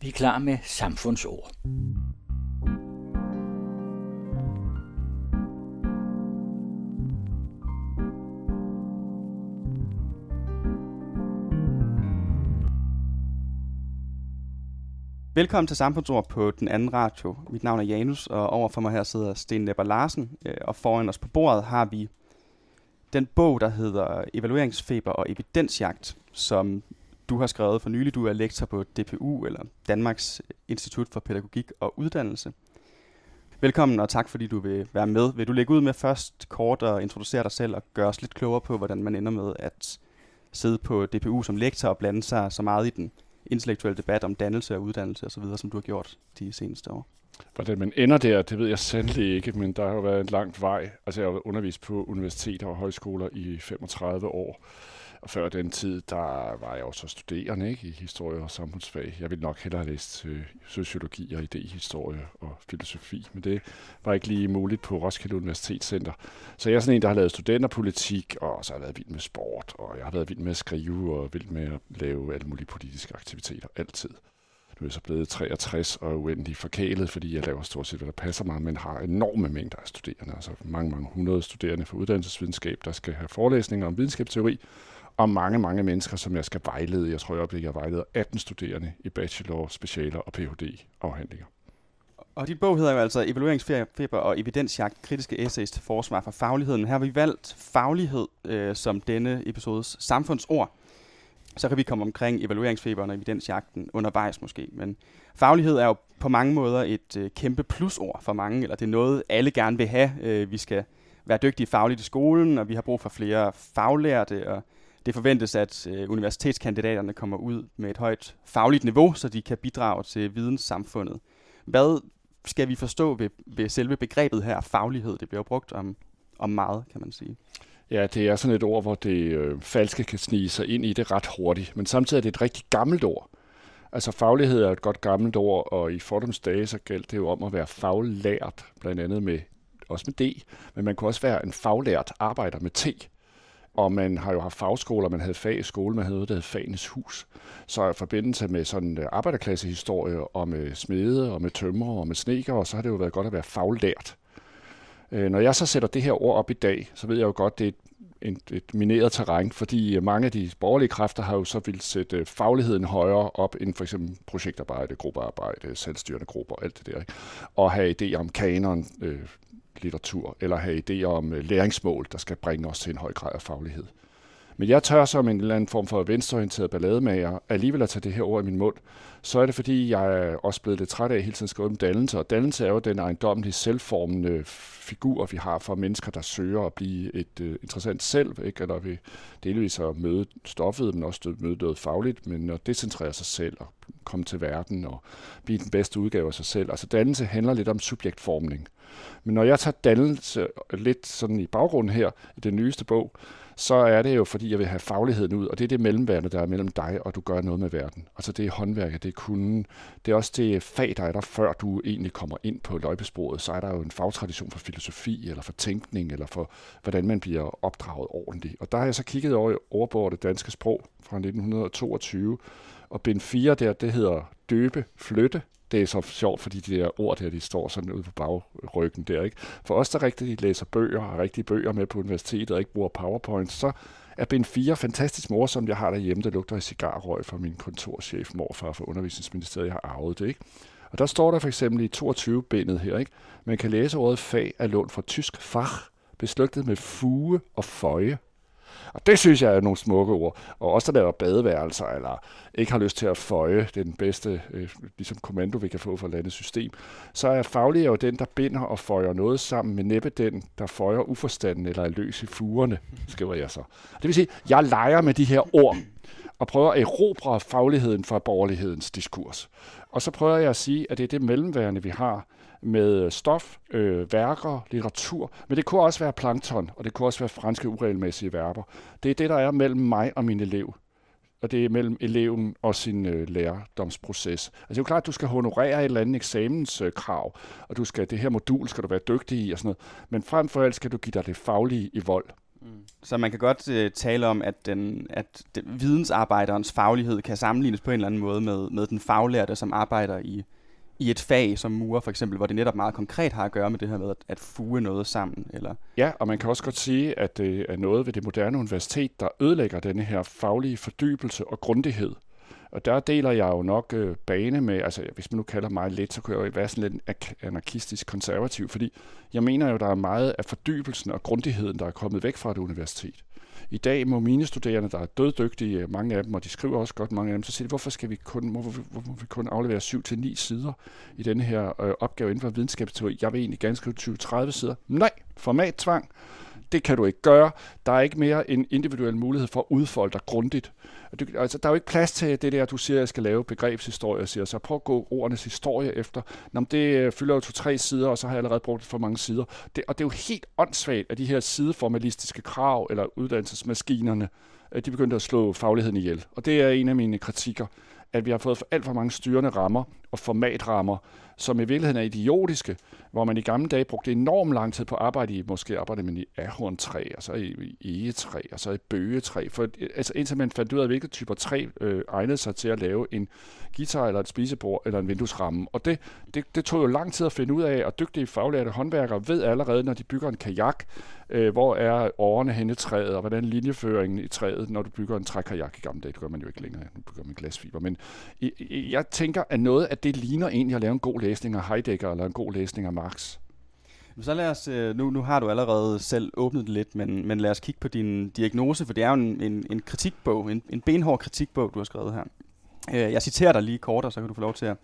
Vi er klar med samfundsord. Velkommen til Samfundsord på den anden radio. Mit navn er Janus, og overfor mig her sidder Sten Nepper Larsen. Øh, og foran os på bordet har vi den bog, der hedder Evalueringsfeber og evidensjagt, som du har skrevet for nylig. Du er lektor på DPU, eller Danmarks Institut for Pædagogik og Uddannelse. Velkommen, og tak fordi du vil være med. Vil du lægge ud med først kort og introducere dig selv og gøre os lidt klogere på, hvordan man ender med at sidde på DPU som lektor og blande sig så meget i den intellektuelle debat om dannelse og uddannelse osv., som du har gjort de seneste år? Hvordan man ender der, det ved jeg sandelig ikke, men der har jo været en lang vej. Altså jeg har undervist på universiteter og højskoler i 35 år, og før den tid, der var jeg også studerende ikke, i historie og samfundsfag. Jeg ville nok hellere have læst øh, sociologi og idehistorie og filosofi, men det var ikke lige muligt på Roskilde Universitetscenter. Så jeg er sådan en, der har lavet studenterpolitik, og så har jeg været vild med sport, og jeg har været vild med at skrive og vild med at lave alle mulige politiske aktiviteter, altid. Nu er jeg så blevet 63 og uendelig forkælet, fordi jeg laver stort set, hvad der passer mig, men har enorme mængder af studerende, altså mange, mange hundrede studerende for uddannelsesvidenskab, der skal have forelæsninger om videnskabsteori, og mange, mange mennesker, som jeg skal vejlede. Jeg tror, jeg øjeblikket, jeg vejleder 18 studerende i bachelor, specialer og Ph.D.-afhandlinger. Og dit bog hedder jo altså Evalueringsfeber og evidensjagt, kritiske essays til forsvar for fagligheden. Her har vi valgt faglighed øh, som denne episodes samfundsord. Så kan vi komme omkring evalueringsfeberen og evidensjagten undervejs måske. Men faglighed er jo på mange måder et øh, kæmpe plusord for mange, eller det er noget, alle gerne vil have. Øh, vi skal være dygtige fagligt i skolen, og vi har brug for flere faglærte, og det forventes, at øh, universitetskandidaterne kommer ud med et højt fagligt niveau, så de kan bidrage til videnssamfundet. Hvad skal vi forstå ved, ved selve begrebet her, faglighed? Det bliver brugt om, om meget, kan man sige. Ja, det er sådan et ord, hvor det øh, falske kan snige sig ind i det ret hurtigt, men samtidig er det et rigtig gammelt ord. Altså faglighed er et godt gammelt ord, og i fordomsdage så galt det jo om at være faglært, blandt andet med, også med D, men man kunne også være en faglært arbejder med T og man har jo haft fagskoler, man havde fag i skole, man havde noget, der hed Fagenes Hus. Så i forbindelse med sådan øh, arbejderklassehistorie, og med smede, og med tømrer og med sneker, så har det jo været godt at være faglært. Øh, når jeg så sætter det her ord op i dag, så ved jeg jo godt, det er et, et mineret terræn, fordi øh, mange af de borgerlige kræfter har jo så vil sætte fagligheden højere op end for eksempel projektarbejde, gruppearbejde, selvstyrende grupper og alt det der. Ikke? Og have idéer om kanon, øh, litteratur, eller have idéer om øh, læringsmål, der skal bringe os til en høj grad af faglighed. Men jeg tør som en eller anden form for venstreorienteret ballademager alligevel at tage det her ord i min mund, så er det fordi, jeg er også blevet lidt træt af at hele tiden skrive om dannelse. Og dannelse er jo den ejendommelige selvformende figur, vi har for mennesker, der søger at blive et uh, interessant selv, ikke? eller vi delvis at møde stoffet, men også møde noget fagligt, men at decentrere sig selv og komme til verden og blive den bedste udgave af sig selv. Altså dannelse handler lidt om subjektformning. Men når jeg tager dannelse lidt sådan i baggrunden her, i den nyeste bog, så er det jo, fordi jeg vil have fagligheden ud, og det er det mellemværende, der er mellem dig og du gør noget med verden. Altså det er håndværket, det er kunden, det er også det fag, der er der, før du egentlig kommer ind på løjpesporet, så er der jo en fagtradition for filosofi, eller for tænkning, eller for, hvordan man bliver opdraget ordentligt. Og der har jeg så kigget over, i på det danske sprog fra 1922, og bind 4 der, det hedder døbe, flytte, det er så sjovt, fordi de der ord der, de står sådan ude på bagryggen der. Ikke? For os, der rigtig læser bøger og rigtige bøger med på universitetet og ikke bruger PowerPoint, så er bind 4 fantastisk morsom. Jeg har derhjemme, der lugter af cigarrøg fra min kontorchef, morfar fra undervisningsministeriet. Jeg har arvet det, ikke? Og der står der for eksempel i 22-bindet her, ikke? Man kan læse ordet fag af lån fra tysk fach, beslugtet med fuge og føje. Og det synes jeg er nogle smukke ord. Og også der laver badeværelser, eller ikke har lyst til at føje den bedste øh, ligesom kommando, vi kan få fra landets system, så er faglig jo den, der binder og føjer noget sammen, med næppe den, der føjer uforstanden eller er løs i fugerne, skriver jeg så. Det vil sige, jeg leger med de her ord, og prøver at erobre fagligheden fra borgerlighedens diskurs. Og så prøver jeg at sige, at det er det mellemværende, vi har med øh, stof, øh, værker, litteratur, men det kunne også være plankton, og det kunne også være franske uregelmæssige verber. Det er det, der er mellem mig og min elev og det er mellem eleven og sin øh, lærerdomsproces. Altså det er jo klart, at du skal honorere et eller andet eksamenskrav, øh, og du skal, det her modul skal du være dygtig i og sådan noget, men frem for alt skal du give dig det faglige i vold. Mm. Så man kan godt øh, tale om, at, den, at den, vidensarbejderens faglighed kan sammenlignes på en eller anden måde med, med den faglærte, som arbejder i, i et fag som murer for eksempel, hvor det netop meget konkret har at gøre med det her med at, at fuge noget sammen. Eller Ja, og man kan også godt sige, at det er noget ved det moderne universitet, der ødelægger denne her faglige fordybelse og grundighed. Og der deler jeg jo nok øh, bane med, altså hvis man nu kalder mig lidt, så kan jeg jo være sådan lidt anarkistisk konservativ, fordi jeg mener jo, der er meget af fordybelsen og grundigheden, der er kommet væk fra et universitet. I dag må mine studerende, der er døddygtige, øh, mange af dem, og de skriver også godt mange af dem, så siger de, hvorfor skal vi kun, hvorfor, hvorfor må vi kun aflevere 7-9 sider i denne her øh, opgave inden for videnskabsteori? Jeg vil egentlig gerne skrive 20-30 sider. Nej, formattvang det kan du ikke gøre. Der er ikke mere en individuel mulighed for at udfolde dig grundigt. Du, altså, der er jo ikke plads til det der, du siger, at jeg skal lave begrebshistorie, og siger, så prøv at gå ordenes historie efter. Nå, det øh, fylder jo to-tre sider, og så har jeg allerede brugt for mange sider. Det, og det er jo helt åndssvagt, at de her sideformalistiske krav, eller uddannelsesmaskinerne, de begyndte at slå fagligheden ihjel. Og det er en af mine kritikker, at vi har fået for alt for mange styrende rammer og formatrammer, som i virkeligheden er idiotiske, hvor man i gamle dage brugte enormt lang tid på at arbejde i, måske arbejde man i ahorntræ, og så i egetræ, og så i bøgetræ, for, altså indtil man fandt ud af, hvilke typer træ øh, egnede sig til at lave en guitar, eller et spisebord, eller en vinduesramme. Og det, det, det tog jo lang tid at finde ud af, og dygtige faglærte håndværkere ved allerede, når de bygger en kajak, øh, hvor er årene henne i træet, og hvordan linjeføringen i træet, når du bygger en trækajak i gamle dage, det gør man jo ikke længere, nu bygger man glasfiber, men jeg tænker, at noget af det ligner egentlig at lave en god læsning af Heidegger, eller en god læsning af Marx. Så lad os, øh, nu, nu har du allerede selv åbnet det lidt, men, men lad os kigge på din diagnose, for det er jo en, en, en kritikbog, en, en benhård kritikbog, du har skrevet her. Øh, jeg citerer dig lige kort, og så kan du få lov til at,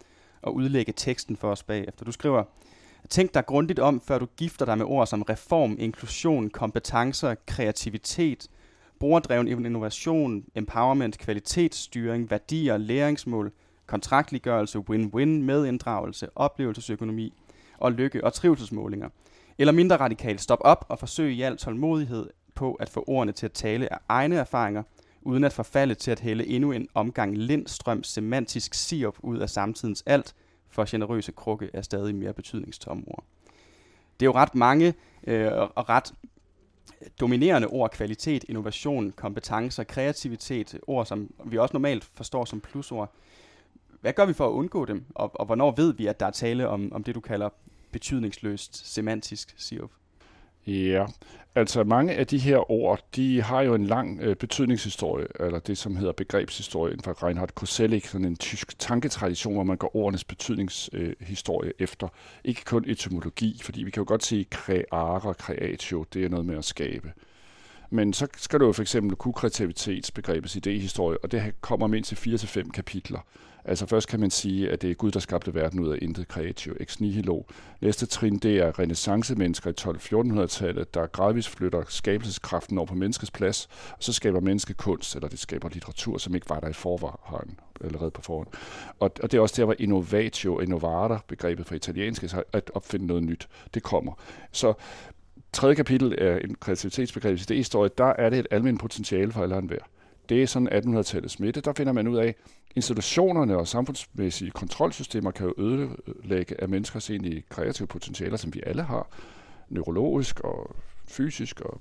at udlægge teksten for os bagefter. Du skriver, Tænk dig grundigt om, før du gifter dig med ord som reform, inklusion, kompetencer, kreativitet, brugerdreven innovation, empowerment, kvalitetsstyring, værdier, læringsmål, kontraktliggørelse, win-win, medinddragelse, oplevelsesøkonomi og lykke- og trivselsmålinger. Eller mindre radikalt, stop op og forsøg i al tålmodighed på at få ordene til at tale af egne erfaringer, uden at forfalde til at hælde endnu en omgang lindstrøm semantisk sirup ud af samtidens alt, for generøse krukke er stadig mere betydningstomme ord. Det er jo ret mange øh, og ret dominerende ord, kvalitet, innovation, kompetencer, kreativitet, ord, som vi også normalt forstår som plusord. Hvad gør vi for at undgå dem, og, og hvornår ved vi, at der er tale om, om det, du kalder betydningsløst semantisk sirup? Ja, altså mange af de her ord, de har jo en lang øh, betydningshistorie, eller det som hedder begrebshistorie fra Reinhard Koselleck, sådan en tysk tanketradition, hvor man går ordenes betydningshistorie øh, efter. Ikke kun etymologi, fordi vi kan jo godt sige creare, creatio, det er noget med at skabe. Men så skal du jo for eksempel kunne kreativitetsbegrebets idehistorie, og det kommer mindst til 4-5 kapitler. Altså først kan man sige, at det er Gud, der skabte verden ud af intet kreativ, ex nihilo. Næste trin, det er renaissancemennesker i 12-1400-tallet, der gradvist flytter skabelseskraften over på menneskets plads, og så skaber mennesket kunst, eller det skaber litteratur, som ikke var der i forvejen, allerede på forhånd. Og, og det er også der, hvor innovatio, innovator, begrebet fra italiensk, altså at opfinde noget nyt, det kommer. Så tredje kapitel af en kreativitetsbegreb i historie, der er det et almindeligt potentiale for alle enhver. Det er sådan 1800-tallets midte. Der finder man ud af, institutionerne og samfundsmæssige kontrolsystemer kan jo ødelægge af menneskers egentlige kreative potentialer, som vi alle har, neurologisk og fysisk og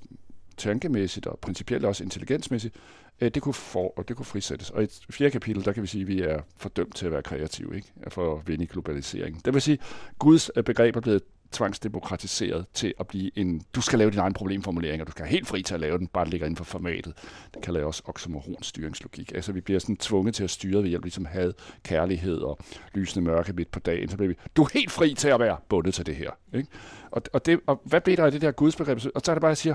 tankemæssigt og principielt også intelligensmæssigt, det kunne, for, og det kunne frisættes. Og i et fjerde kapitel, der kan vi sige, at vi er fordømt til at være kreative, ikke? for at vinde i globaliseringen. Det vil sige, at Guds øh, begreb er blevet tvangsdemokratiseret til at blive en, du skal lave din egen problemformulering, og du skal have helt fri til at lave den, bare ligger inden for formatet. Det kalder jeg også oxymoron-styringslogik. Altså vi bliver sådan tvunget til at styre ved hjælp ligesom had, kærlighed og lysende mørke midt på dagen. Så bliver vi, du er helt fri til at være bundet til det her. Ikke? Og, og, det, og hvad bliver der i det der gudsbegreb? Og så er det bare, at jeg siger,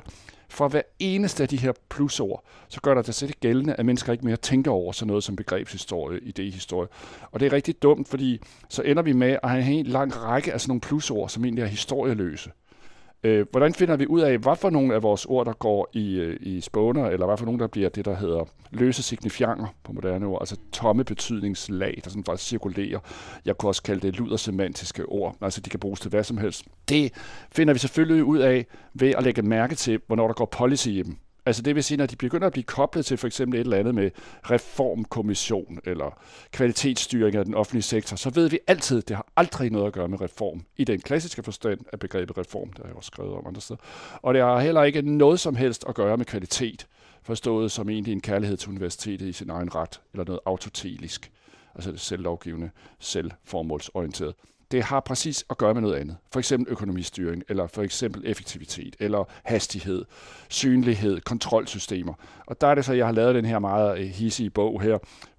for hver eneste af de her plusord, så gør der det sig gældende, at mennesker ikke mere tænker over sådan noget som begrebshistorie, idehistorie. Og det er rigtig dumt, fordi så ender vi med at have en helt lang række af sådan nogle plusord, som egentlig er historieløse. Øh, hvordan finder vi ud af, hvad for nogle af vores ord, der går i, øh, i spåner, eller hvad for nogle, der bliver det, der hedder løse signifianger på moderne ord, altså tomme betydningslag, der sådan faktisk cirkulerer. Jeg kunne også kalde det ludersemantiske ord, altså de kan bruges til hvad som helst. Det finder vi selvfølgelig ud af ved at lægge mærke til, hvornår der går policy i dem. Altså det vil sige, når de begynder at blive koblet til for eksempel et eller andet med reformkommission eller kvalitetsstyring af den offentlige sektor, så ved vi altid, at det har aldrig noget at gøre med reform i den klassiske forstand af begrebet reform, der har jeg også skrevet om andre steder. Og det har heller ikke noget som helst at gøre med kvalitet, forstået som egentlig en kærlighed til universitetet i sin egen ret, eller noget autotelisk, altså det selvlovgivende, selvformålsorienteret det har præcis at gøre med noget andet. For eksempel økonomistyring, eller for eksempel effektivitet, eller hastighed, synlighed, kontrolsystemer. Og der er det så, at jeg har lavet den her meget øh, hissige bog her.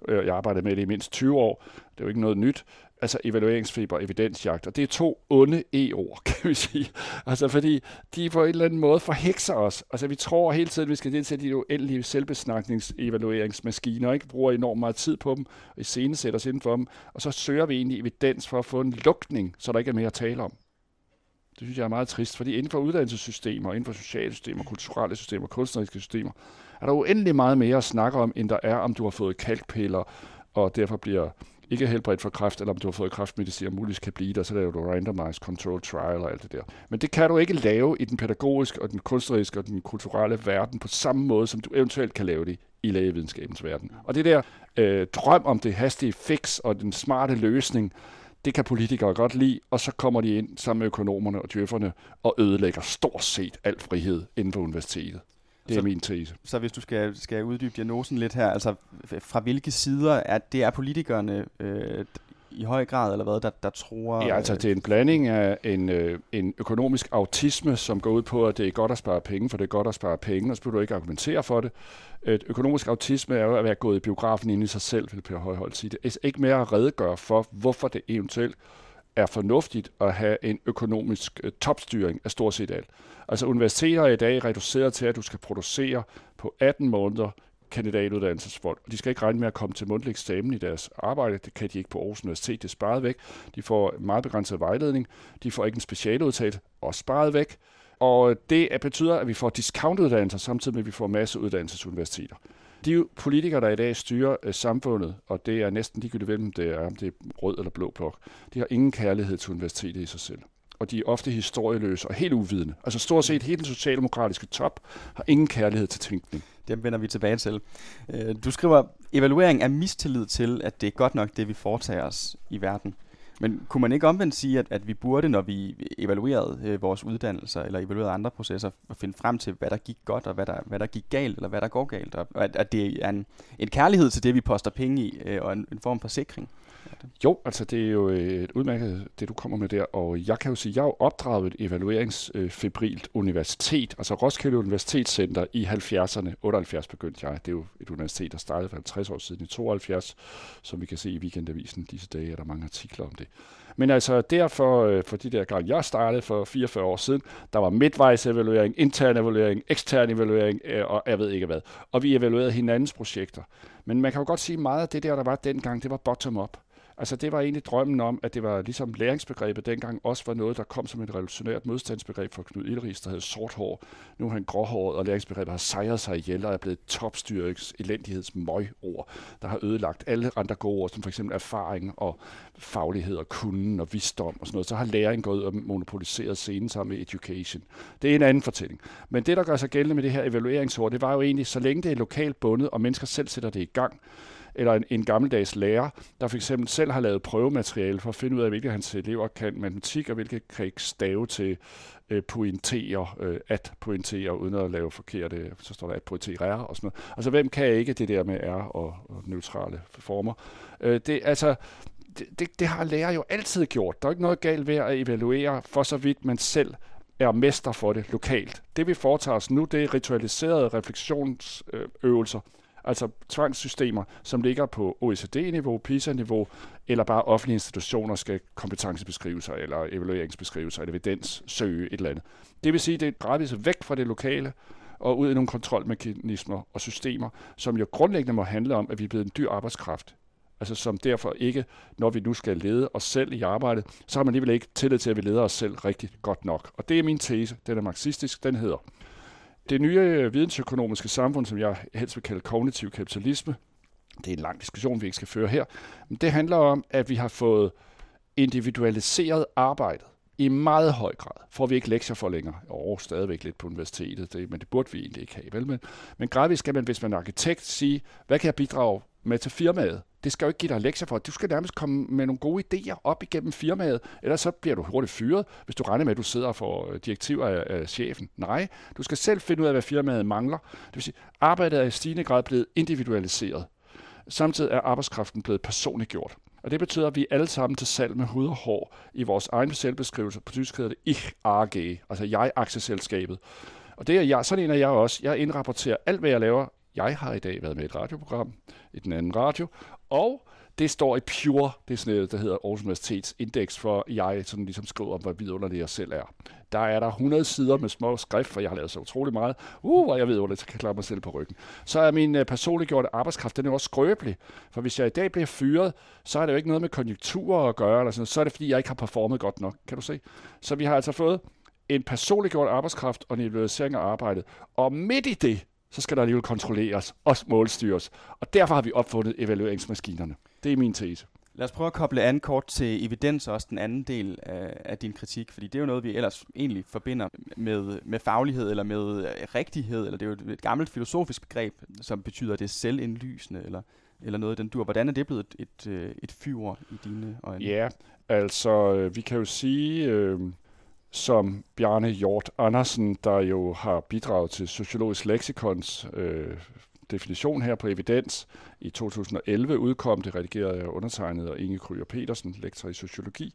Øh, jeg arbejder med det i mindst 20 år. Det er jo ikke noget nyt altså evalueringsfeber og evidensjagt. Og det er to onde e-ord, kan vi sige. Altså fordi de på en eller anden måde forhekser os. Altså vi tror hele tiden, at vi skal deltage i de uendelige selvbesnakningsevalueringsmaskiner, ikke bruger enormt meget tid på dem, og i sætter os inden for dem, og så søger vi egentlig evidens for at få en lugtning, så der ikke er mere at tale om. Det synes jeg er meget trist, fordi inden for uddannelsessystemer, inden for sociale systemer, kulturelle systemer, kunstneriske systemer, er der uendelig meget mere at snakke om, end der er, om du har fået kalkpiller, og derfor bliver ikke helbredt for kræft, eller om du har fået kræftmedicin og muligvis kan blive der, så laver du randomized control trial og alt det der. Men det kan du ikke lave i den pædagogiske og den kunstneriske og den kulturelle verden på samme måde, som du eventuelt kan lave det i lægevidenskabens verden. Og det der øh, drøm om det hastige fix og den smarte løsning, det kan politikere godt lide, og så kommer de ind sammen med økonomerne og djøfferne og ødelægger stort set al frihed inden for universitetet. Det er så, min tese. Så hvis du skal, skal uddybe diagnosen lidt her, altså fra hvilke sider er det er politikerne øh, i høj grad, eller hvad, der, der tror... Ja, altså det er en blanding af en, øh, en økonomisk autisme, som går ud på, at det er godt at spare penge, for det er godt at spare penge, og så vil du ikke argumentere for det. Et økonomisk autisme er jo at være gået i biografen ind i sig selv, vil Per Højholdt sige. Det er ikke mere at redegøre for, hvorfor det eventuelt er fornuftigt at have en økonomisk øh, topstyring af stort set alt. Altså universiteter er i dag reduceret til, at du skal producere på 18 måneder kandidatuddannelsesfolk. De skal ikke regne med at komme til mundtlig eksamen i deres arbejde. Det kan de ikke på Aarhus Universitet. Det er sparet væk. De får meget begrænset vejledning. De får ikke en specialudtalt Også sparet væk. Og det betyder, at vi får discountuddannelser, samtidig med, at vi får masse uddannelsesuniversiteter. De politikere, der i dag styrer øh, samfundet, og det er næsten ligegyldigt, hvem det er, om det er rød eller blå blok, de har ingen kærlighed til universitetet i sig selv. Og de er ofte historieløse og helt uvidende. Altså stort set hele den socialdemokratiske top har ingen kærlighed til tænkning. Dem vender vi tilbage til. Øh, du skriver, evaluering er mistillid til, at det er godt nok det, vi foretager os i verden. Men kunne man ikke omvendt sige, at, at vi burde, når vi evaluerede øh, vores uddannelser eller evaluerede andre processer, at finde frem til, hvad der gik godt og hvad der, hvad der gik galt, eller hvad der går galt, og at, at det er en, en kærlighed til det, vi poster penge i, øh, og en, en form for sikring? Jo, altså det er jo øh, et udmærket, det du kommer med der, og jeg kan jo sige, jeg har jo opdraget et evalueringsfebrilt øh, universitet, altså Roskilde Universitetscenter i 70'erne, 78 begyndte jeg, det er jo et universitet, der startede for 50 år siden i 72, som vi kan se i Weekendavisen disse dage, er der mange artikler om det. Men altså derfor, øh, for de der gange, jeg startede for 44 år siden, der var midtvejsevaluering, intern evaluering, ekstern evaluering, og jeg ved ikke hvad. Og vi evaluerede hinandens projekter. Men man kan jo godt sige, meget af det der, der var dengang, det var bottom-up. Altså det var egentlig drømmen om, at det var ligesom læringsbegrebet dengang også var noget, der kom som et revolutionært modstandsbegreb for Knud Ilderis, der havde sort hår. Nu er han gråhåret, og læringsbegrebet har sejret sig ihjel og er blevet topstyrets elendighedsmøgord, der har ødelagt alle andre gode ord, som for eksempel erfaring og faglighed og kunden og visdom og sådan noget. Så har læring gået og monopoliseret scenen sammen med education. Det er en anden fortælling. Men det, der gør sig gældende med det her evalueringsord, det var jo egentlig, så længe det er lokalt bundet, og mennesker selv sætter det i gang, eller en, en gammeldags lærer, der for eksempel selv har lavet prøvemateriale for at finde ud af, hvilke hans elever kan matematik, og hvilke kan ikke stave til øh, pointere, øh, at pointere, uden at lave forkerte, så står der at pointere og sådan noget. Altså, hvem kan ikke det der med R og, og neutrale former? Øh, det, altså, det, det, det har lærer jo altid gjort. Der er ikke noget galt ved at evaluere, for så vidt man selv er mester for det lokalt. Det vi foretager os nu, det er ritualiserede refleksionsøvelser, altså tvangssystemer, som ligger på OECD-niveau, PISA-niveau, eller bare offentlige institutioner skal kompetencebeskrivelser, eller evalueringsbeskrivelser, eller evidens søge et eller andet. Det vil sige, at det er gradvist væk fra det lokale, og ud i nogle kontrolmekanismer og systemer, som jo grundlæggende må handle om, at vi er blevet en dyr arbejdskraft. Altså som derfor ikke, når vi nu skal lede os selv i arbejdet, så har man alligevel ikke tillid til, at vi leder os selv rigtig godt nok. Og det er min tese, den er marxistisk, den hedder, det nye øh, vidensøkonomiske samfund, som jeg helst vil kalde kognitiv kapitalisme, det er en lang diskussion, vi ikke skal føre her, men det handler om, at vi har fået individualiseret arbejdet i meget høj grad. Får vi ikke lektier for længere. Jo, stadigvæk lidt på universitetet, det, men det burde vi egentlig ikke have. Vel? Men, men gradvist skal man, hvis man er arkitekt, sige, hvad kan jeg bidrage med til firmaet? Det skal jo ikke give dig lektier for. Du skal nærmest komme med nogle gode idéer op igennem firmaet, ellers så bliver du hurtigt fyret, hvis du regner med, at du sidder for øh, direktiver af, af chefen. Nej, du skal selv finde ud af, hvad firmaet mangler. Det vil sige, arbejdet er i stigende grad blevet individualiseret. Samtidig er arbejdskraften blevet personliggjort. Og det betyder, at vi alle sammen til salg med hud og hår i vores egen selvbeskrivelse. På tysk hedder det Ich AG, altså jeg-aktieselskabet. Og det er jeg, sådan en er jeg også. Jeg indrapporterer alt, hvad jeg laver. Jeg har i dag været med i et radioprogram, i den anden radio, og det står i Pure, det er sådan noget, der hedder Aarhus Universitets Index, for jeg sådan ligesom skriver om, hvor vidunderlig jeg selv er. Der er der 100 sider med små skrift, for jeg har lavet så utrolig meget. Uh, og jeg ved, hvor jeg kan klare mig selv på ryggen. Så er min øh, personliggjorte arbejdskraft, den er også skrøbelig. For hvis jeg i dag bliver fyret, så er det jo ikke noget med konjunkturer at gøre, eller sådan, så er det fordi, jeg ikke har performet godt nok, kan du se. Så vi har altså fået en personliggjort arbejdskraft og en evaluering af arbejdet. Og midt i det, så skal der alligevel kontrolleres og målstyres. Og derfor har vi opfundet evalueringsmaskinerne. Det er min tese. Lad os prøve at koble an kort til evidens også, den anden del af, af din kritik, fordi det er jo noget, vi ellers egentlig forbinder med, med faglighed eller med øh, rigtighed, eller det er jo et, gammelt filosofisk begreb, som betyder, at det er selvindlysende, eller, eller noget den dur. Hvordan er det blevet et, et, øh, et fyord i dine øjne? Ja, altså øh, vi kan jo sige, øh, som Bjarne Hjort Andersen, der jo har bidraget til Sociologisk Lexikons øh, definition her på evidens. I 2011 udkom det, redigeret af undertegnet og Inge Kryer Petersen, lektor i sociologi.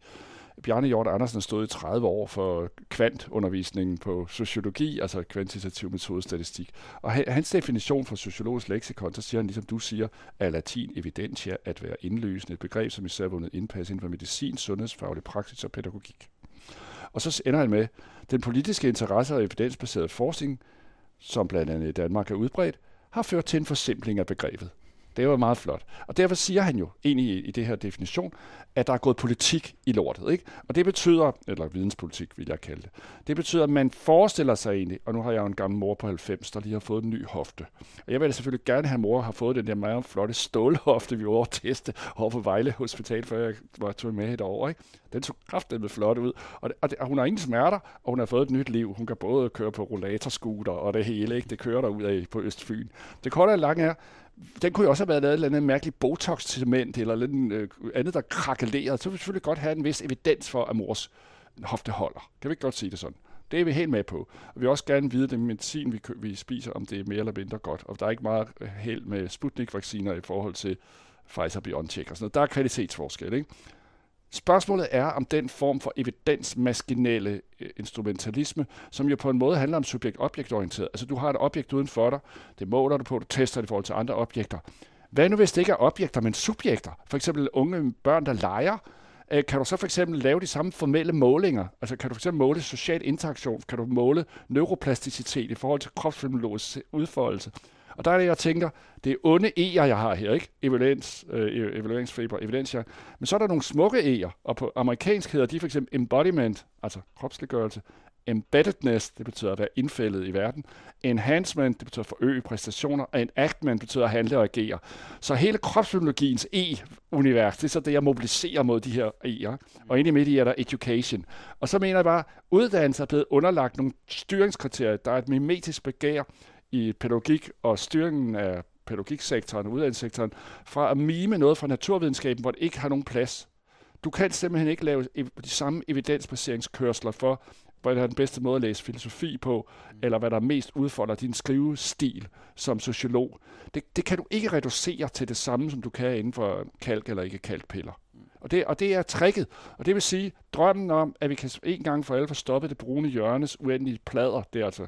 Bjarne Hjort Andersen stod i 30 år for kvantundervisningen på sociologi, altså kvantitativ metodestatistik. Og hans definition for sociologisk leksikon, så siger han, ligesom du siger, at latin evidentia at være indlysende, et begreb, som især vundet indpas inden for medicin, sundhedsfaglig praksis og pædagogik. Og så ender han med, den politiske interesse og evidensbaseret forskning, som blandt andet i Danmark er udbredt, har ført til en forsimpling af begrebet. Det var meget flot. Og derfor siger han jo egentlig i, i det her definition, at der er gået politik i lortet. Ikke? Og det betyder, eller videnspolitik vil jeg kalde det, det betyder, at man forestiller sig egentlig, og nu har jeg jo en gammel mor på 90, der lige har fået en ny hofte. Og jeg vil selvfølgelig gerne have, at mor har fået den der meget flotte stålhofte, vi var over teste over på Vejle Hospital, før jeg var tog med et år. Ikke? Den så kraftigt flot ud. Og, det, og, det, og, hun har ingen smerter, og hun har fået et nyt liv. Hun kan både køre på rollatorskuter og det hele. Ikke? Det kører der ud af på Østfyn. Det korte og lange er, den kunne jo også have været lavet et eller andet mærkeligt botox-cement, eller noget øh, andet, der krakelerede. Så vil vi selvfølgelig godt have en vis evidens for, at mors hofte holder. Kan vi ikke godt sige det sådan? Det er vi helt med på. Og vi vil også gerne vide, det medicin, vi, vi spiser, om det er mere eller mindre godt. Og der er ikke meget øh, held med Sputnik-vacciner i forhold til Pfizer-BioNTech og sådan noget. Der er kvalitetsforskel, ikke? Spørgsmålet er om den form for evidensmaskinelle øh, instrumentalisme, som jo på en måde handler om subjekt-objektorienteret. Altså du har et objekt uden for dig, det måler du på, du tester det i forhold til andre objekter. Hvad nu hvis det ikke er objekter, men subjekter? For eksempel unge børn, der leger. Øh, kan du så for eksempel lave de samme formelle målinger? Altså kan du for eksempel måle social interaktion? Kan du måle neuroplasticitet i forhold til kropsfilmologisk udfoldelse? Og der er det, jeg tænker, det er onde E'er, jeg har her, ikke? Evaluens, øh, e-, evalueringsfeber, evidensia. Men så er der nogle smukke E'er, og på amerikansk hedder de for eksempel embodiment, altså kropsliggørelse, embeddedness, det betyder at være indfældet i verden, enhancement, det betyder at forøge præstationer, og enactment betyder at handle og agere. Så hele kropspsykologiens E-univers, det er så det, jeg mobiliserer mod de her E'er. Og inde i midt i er der education. Og så mener jeg bare, at uddannelse er blevet underlagt nogle styringskriterier. Der er et mimetisk begær, i pædagogik og styringen af pædagogiksektoren og uddannelsessektoren, fra at mime noget fra naturvidenskaben, hvor det ikke har nogen plads. Du kan simpelthen ikke lave de samme evidensbaseringskørsler for, der er den bedste måde at læse filosofi på, eller hvad der mest udfordrer din skrivestil som sociolog. Det, det kan du ikke reducere til det samme, som du kan inden for kalk eller ikke kalkpiller. Og det, og det er tricket. Og det vil sige, drømmen om, at vi kan en gang for alle få stoppet det brune hjørnes uendelige plader, det er altså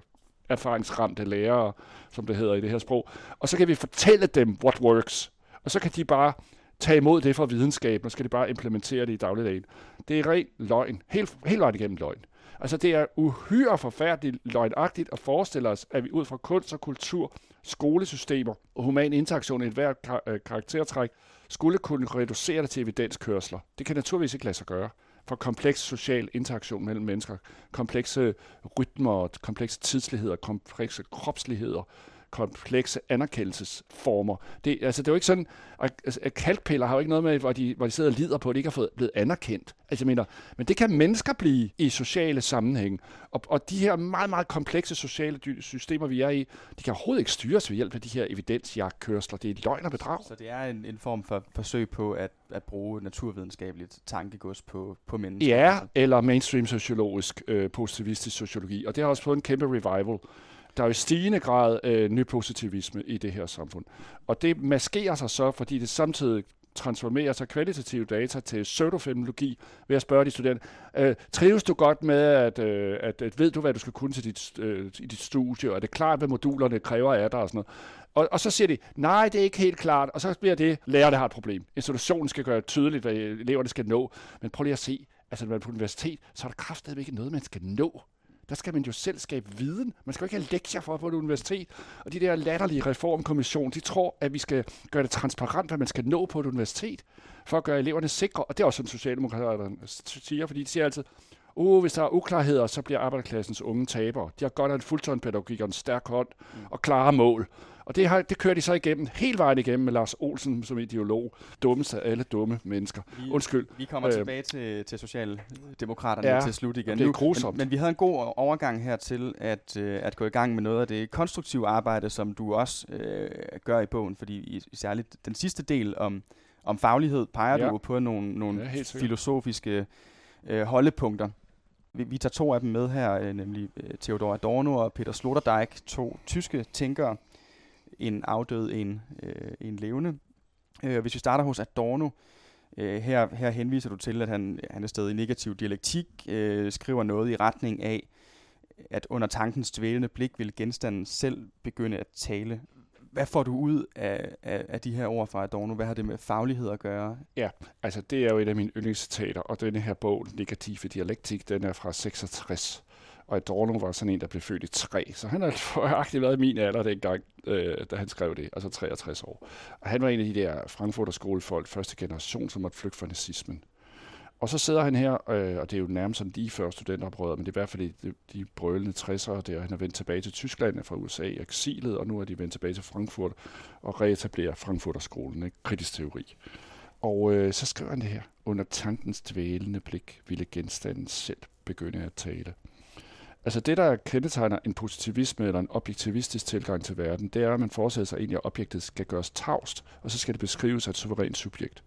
erfaringsramte lærere, som det hedder i det her sprog. Og så kan vi fortælle dem, what works. Og så kan de bare tage imod det fra videnskaben, og så skal de bare implementere det i dagligdagen. Det er ren løgn. Helt, helt vejen igennem løgn. Altså det er uhyre forfærdeligt løgnagtigt at forestille os, at vi ud fra kunst og kultur, skolesystemer og human interaktion i et hvert kar- øh, karaktertræk skulle kunne reducere det til evidenskørsler. Det kan naturligvis ikke lade sig gøre for kompleks social interaktion mellem mennesker, komplekse rytmer, komplekse tidsligheder, komplekse kropsligheder, komplekse anerkendelsesformer. Det, altså, det er jo ikke sådan, at, altså, at kalkpiller har jo ikke noget med, hvor de, hvor de sidder og lider på, at de ikke har fået blevet anerkendt. Altså, jeg mener, men det kan mennesker blive i sociale sammenhæng. Og, og de her meget, meget komplekse sociale systemer, vi er i, de kan overhovedet ikke styres ved hjælp af de her evidensjagtkørsler. Det er løgn og bedrag. Så det er en, en form for forsøg på at, at bruge naturvidenskabeligt tankegods på, på mennesker? Ja, eller mainstream sociologisk, øh, positivistisk sociologi. Og det har også fået en kæmpe revival der er jo stigende grad øh, ny positivisme i det her samfund. Og det maskerer sig så, fordi det samtidig transformerer sig kvalitative data til pseudofeminologi ved at spørge de studerende, øh, trives du godt med, at, øh, at, at ved du, hvad du skal kunne til dit, øh, i dit studie, og er det klart, hvad modulerne kræver af dig og sådan noget. Og, og så siger de, nej, det er ikke helt klart, og så bliver det, lærerne har et problem. Institutionen skal gøre tydeligt, hvad eleverne skal nå. Men prøv lige at se, altså når man er på universitet, så er der kraftedeme ikke noget, man skal nå. Der skal man jo selv skabe viden. Man skal jo ikke have lektier for at få et universitet. Og de der latterlige reformkommission, de tror, at vi skal gøre det transparent, hvad man skal nå på et universitet, for at gøre eleverne sikre. Og det er også en Socialdemokraterne siger, fordi de siger altid, uh, hvis der er uklarheder, så bliver arbejderklassens unge tabere. De har godt af en fuldtåndpædagogik og en stærk hånd og klare mål. Og det, har, det kører de så igennem, helt vejen igennem med Lars Olsen som ideolog. Dummeste af alle dumme mennesker. Vi, Undskyld. Vi kommer øh, tilbage til, til Socialdemokraterne ja, til slut igen. Det er grusomt. Men, men vi havde en god overgang her til at, øh, at gå i gang med noget af det konstruktive arbejde, som du også øh, gør i bogen, fordi i, i særligt den sidste del om, om faglighed peger ja. du på nogle, nogle ja, filosofiske øh, holdepunkter. Vi, vi tager to af dem med her, øh, nemlig øh, Theodor Adorno og Peter Sloterdijk, to tyske tænkere, en afdød, en, øh, en levende. Øh, hvis vi starter hos Adorno, øh, her, her henviser du til, at han, han er stadig i negativ dialektik, øh, skriver noget i retning af, at under tankens dvælende blik vil genstanden selv begynde at tale. Hvad får du ud af, af, af de her ord fra Adorno? Hvad har det med faglighed at gøre? Ja, altså det er jo et af mine yndlingscitater, og denne her bog, Negative Dialektik, den er fra 66 og Adorno var sådan en, der blev født i 3, så han har foragtigt været min alder dengang, øh, da han skrev det, altså 63 år. Og han var en af de der Frankfurter skolefolk, første generation, som måtte flygte fra nazismen. Og så sidder han her, øh, og det er jo nærmest sådan lige før studenteroprøret, men det er i hvert fald de, de brølende 60'ere der. Han er vendt tilbage til Tyskland fra USA i eksilet, og nu er de vendt tilbage til Frankfurt og reetablerer Frankfurterskolen, ikke? kritisk teori. Og øh, så skriver han det her. Under tankens dvælende blik ville genstanden selv begynde at tale. Altså det, der kendetegner en positivisme eller en objektivistisk tilgang til verden, det er, at man forestiller sig egentlig, at objektet skal gøres tavst, og så skal det beskrives af et suverænt subjekt.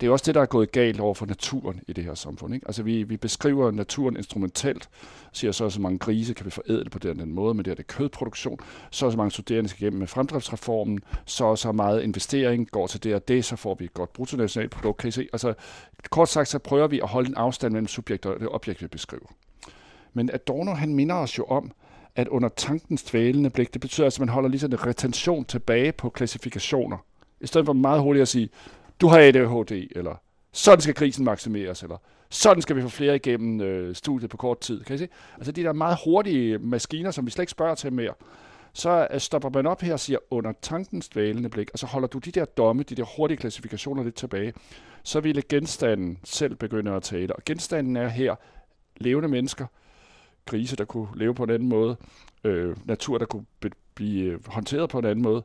Det er også det, der er gået galt over for naturen i det her samfund. Ikke? Altså vi, vi beskriver naturen instrumentelt, siger så, at så mange grise kan vi forædle på den, den måde, men det er det kødproduktion, så så mange studerende skal igennem med fremdriftsreformen, så så meget investering går til det og det, så får vi et godt bruttonationalprodukt. Kan I se? Altså, kort sagt, så prøver vi at holde en afstand mellem subjekter og det objekt, vi beskriver. Men Adorno, han minder os jo om, at under tankens dvælende blik, det betyder altså, at man holder ligesom en retention tilbage på klassifikationer. I stedet for meget hurtigt at sige, du har ADHD, eller sådan skal krisen maksimeres, eller sådan skal vi få flere igennem øh, studiet på kort tid. Kan I se? Altså de der meget hurtige maskiner, som vi slet ikke spørger til mere. Så øh, stopper man op her og siger, under tankens dvælende blik, og så holder du de der domme, de der hurtige klassifikationer lidt tilbage, så ville genstanden selv begynde at tale. Og genstanden er her levende mennesker, grise, der kunne leve på en anden måde, øh, natur, der kunne be- blive øh, håndteret på en anden måde,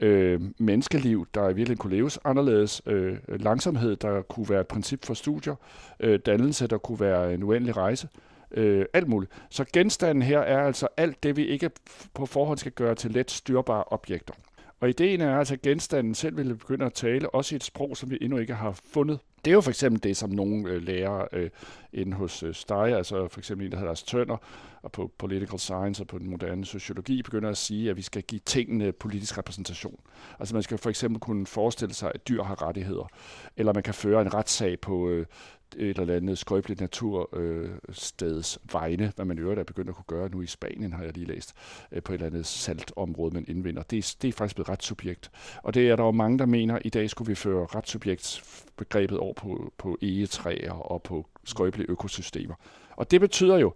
øh, menneskeliv, der i virkeligheden kunne leves anderledes, øh, langsomhed, der kunne være et princip for studier, øh, dannelse, der kunne være en uendelig rejse, øh, alt muligt. Så genstanden her er altså alt det, vi ikke på forhånd skal gøre til let styrbare objekter. Og ideen er altså, at genstanden selv vil begynde at tale, også i et sprog, som vi endnu ikke har fundet. Det er jo for eksempel det, som nogle øh, lærer øh, inde hos øh, Steyer, altså for eksempel en, der hedder Lars Tønder, og på Political Science og på den moderne sociologi, begynder at sige, at vi skal give tingene politisk repræsentation. Altså man skal for eksempel kunne forestille sig, at dyr har rettigheder, eller man kan føre en retssag på øh, et eller andet skrøbeligt natursteds øh, vegne, hvad man i øvrigt er begyndt at kunne gøre nu i Spanien, har jeg lige læst, øh, på et eller andet saltområde, man indvinder. Det er, det er faktisk blevet retssubjekt. Og det er der jo mange, der mener, at i dag skulle vi føre retssubjektsbegrebet over på, på egetræer og på skrøbelige økosystemer. Og det betyder jo,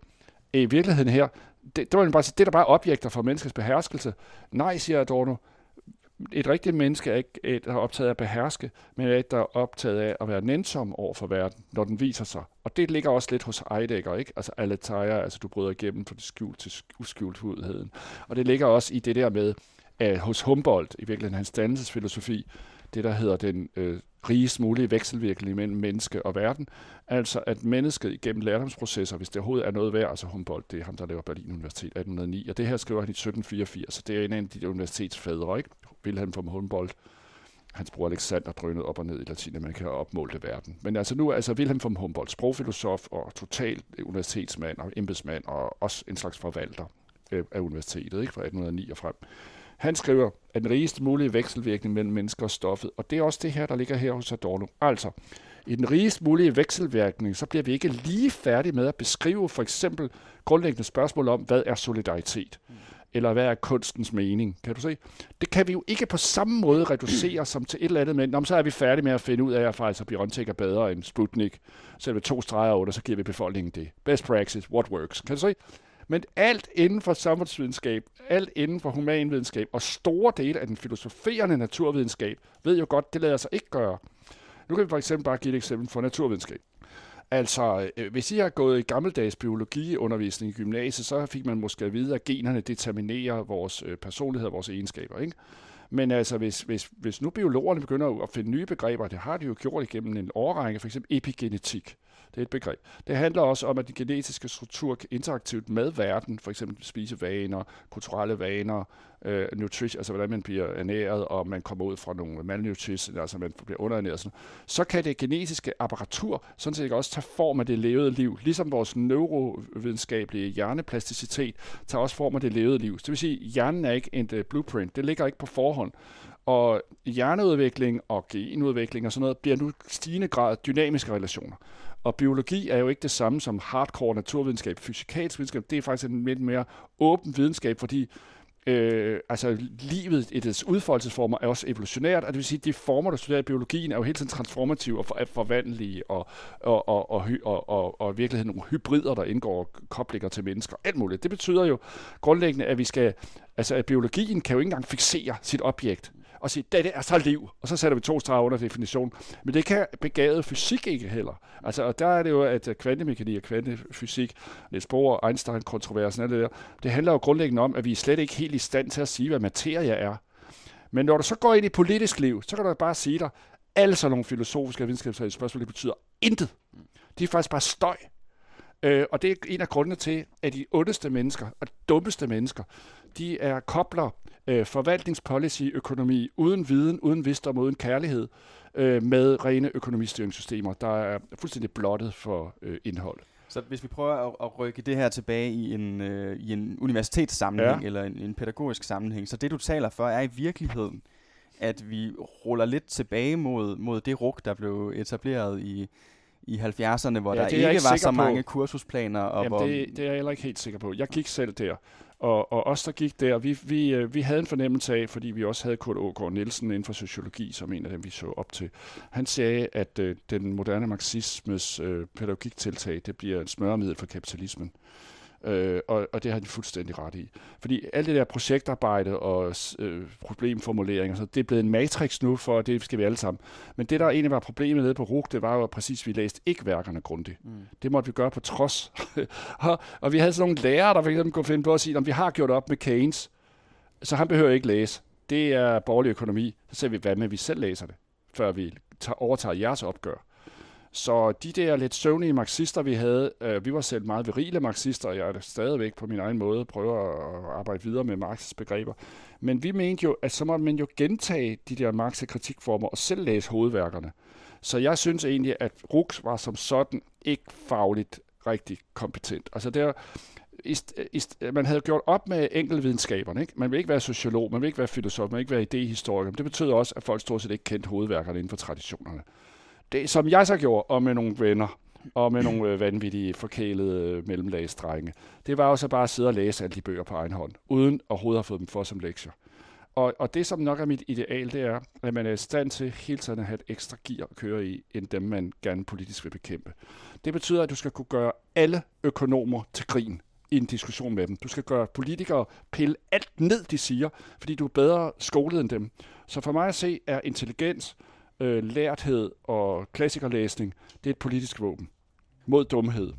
i virkeligheden her, det, det, var bare, det er der bare objekter for menneskets beherskelse. Nej, siger Adorno, et rigtigt menneske er ikke et, der er optaget af at beherske, men er et, der er optaget af at være nænsom over for verden, når den viser sig. Og det ligger også lidt hos Heidegger, ikke? Altså alle aletheia, altså du bryder igennem fra det skjult til uskjultheden. Og det ligger også i det der med, at hos Humboldt, i virkeligheden hans dannelsesfilosofi, det der hedder den øh, rigest mulige vekselvirkning mellem menneske og verden. Altså at mennesket igennem lærdomsprocesser, hvis det overhovedet er noget værd, altså Humboldt, det er ham, der laver Berlin Universitet 1809, og det her skriver han i 1784, så det er en af de universitetsfædre, ikke? Wilhelm von Humboldt. Hans bror Alexander drønede op og ned i Latinamerika og opmålte verden. Men altså nu er altså Wilhelm von Humboldt sprogfilosof og total universitetsmand og embedsmand og også en slags forvalter øh, af universitetet ikke? fra 1809 og frem. Han skriver, at den rigeste mulige vekselvirkning mellem mennesker og stoffet, og det er også det her, der ligger her hos Adorno. Altså, i den rigest mulige vekselvirkning, så bliver vi ikke lige færdige med at beskrive for eksempel grundlæggende spørgsmål om, hvad er solidaritet? Eller hvad er kunstens mening? Kan du se? Det kan vi jo ikke på samme måde reducere som til et eller andet, men så er vi færdige med at finde ud af, at faktisk Biontech er bedre end Sputnik. Selv vi to streger under, så giver vi befolkningen det. Best practice, what works. Kan du se? Men alt inden for samfundsvidenskab, alt inden for humanvidenskab og store dele af den filosoferende naturvidenskab, ved jo godt, det lader sig ikke gøre. Nu kan vi for eksempel bare give et eksempel for naturvidenskab. Altså, øh, hvis I har gået i gammeldags biologiundervisning i gymnasiet, så fik man måske at vide, at generne determinerer vores øh, personlighed og vores egenskaber. Ikke? Men altså, hvis, hvis, hvis nu biologerne begynder at finde nye begreber, det har de jo gjort igennem en årrække, f.eks. epigenetik, det er et begreb. Det handler også om, at den genetiske struktur interaktivt med verden, for eksempel spisevaner, kulturelle vaner, øh, nutrition, altså hvordan man bliver ernæret, og man kommer ud fra nogle malnutrition, altså man bliver underernæret, sådan, så kan det genetiske apparatur sådan set også tage form af det levede liv, ligesom vores neurovidenskabelige hjerneplasticitet tager også form af det levede liv. Så det vil sige, at hjernen er ikke en øh, blueprint, det ligger ikke på forhånd. Og hjerneudvikling og genudvikling og sådan noget bliver nu stigende grad dynamiske relationer. Og biologi er jo ikke det samme som hardcore naturvidenskab. Fysikalsk videnskab, det er faktisk en lidt mere åben videnskab, fordi øh, altså livet i dets udfoldelsesformer er også evolutionært, og det vil sige, at de former, der studerer i biologien, er jo hele tiden transformative og for, og, og, og, og, og, og, og, og i virkeligheden nogle hybrider, der indgår koblinger til mennesker, alt muligt. Det betyder jo grundlæggende, at vi skal, altså at biologien kan jo ikke engang fixere sit objekt og sige, det er så liv, og så sætter vi to streger under definition. Men det kan begavet fysik ikke heller. Altså, og der er det jo, at øh, kvantemekanik og kvantefysik, Niels Bohr, Einstein-kontroversen, det der, det handler jo grundlæggende om, at vi er slet ikke helt i stand til at sige, hvad materie er. Men når du så går ind i politisk liv, så kan du bare sige dig, alle sådan nogle filosofiske og videnskabelige spørgsmål, det betyder intet. De er faktisk bare støj. Øh, og det er en af grundene til, at de ondeste mennesker og dummeste mennesker, de er kobler øh, forvaltningspolicy, økonomi, uden viden, uden visdom, uden kærlighed, øh, med rene økonomistyringssystemer, der er fuldstændig blottet for øh, indhold. Så hvis vi prøver at, at rykke det her tilbage i en, øh, i en universitetssammenhæng, ja. eller en, en pædagogisk sammenhæng, så det du taler for er i virkeligheden, at vi ruller lidt tilbage mod, mod det ruk, der blev etableret i, i 70'erne, hvor ja, der ikke var så på. mange kursusplaner. Og Jamen, hvor... det, det er jeg heller ikke helt sikker på. Jeg gik selv der, og, og os, der gik der, vi, vi, øh, vi havde en fornemmelse af, fordi vi også havde Kurt Ågaard Nielsen inden for sociologi, som en af dem, vi så op til. Han sagde, at øh, den moderne marxismes øh, pædagogiktiltag, det bliver en smørmiddel for kapitalismen. Øh, og, og det har de fuldstændig ret i. Fordi alt det der projektarbejde og øh, problemformuleringer, så det er blevet en matrix nu, for det skal vi alle sammen. Men det, der egentlig var problemet nede på RUG, det var jo præcis, at vi læste ikke værkerne grundigt. Mm. Det måtte vi gøre på trods. og, og vi havde sådan nogle lærere, der for eksempel kunne finde på at sige, at vi har gjort op med Keynes, så han behøver ikke læse. Det er borgerlig økonomi. Så ser vi, hvad med, vi selv læser det, før vi tager, overtager jeres opgør. Så de der lidt søvnige marxister, vi havde, øh, vi var selv meget virile marxister, og jeg er stadigvæk på min egen måde prøver at arbejde videre med Marx' begreber. Men vi mente jo, at så måtte man jo gentage de der Marx' kritikformer og selv læse hovedværkerne. Så jeg synes egentlig, at Rux var som sådan ikke fagligt rigtig kompetent. Altså der, ist, ist, man havde gjort op med enkeltvidenskaberne. Ikke? Man vil ikke være sociolog, man vil ikke være filosof, man vil ikke være idehistoriker. Men det betød også, at folk stort set ikke kendte hovedværkerne inden for traditionerne det, som jeg så gjorde, og med nogle venner, og med nogle øh, vanvittige, forkælede øh, mellemlagsdrenge, det var jo så bare at sidde og læse alle de bøger på egen hånd, uden overhovedet at få dem for som lektier. Og, og det, som nok er mit ideal, det er, at man er i stand til hele tiden at have et ekstra gear at køre i, end dem, man gerne politisk vil bekæmpe. Det betyder, at du skal kunne gøre alle økonomer til grin i en diskussion med dem. Du skal gøre politikere pille alt ned, de siger, fordi du er bedre skolet end dem. Så for mig at se, er intelligens øh, lærthed og klassikerlæsning, det er et politisk våben mod dumhed.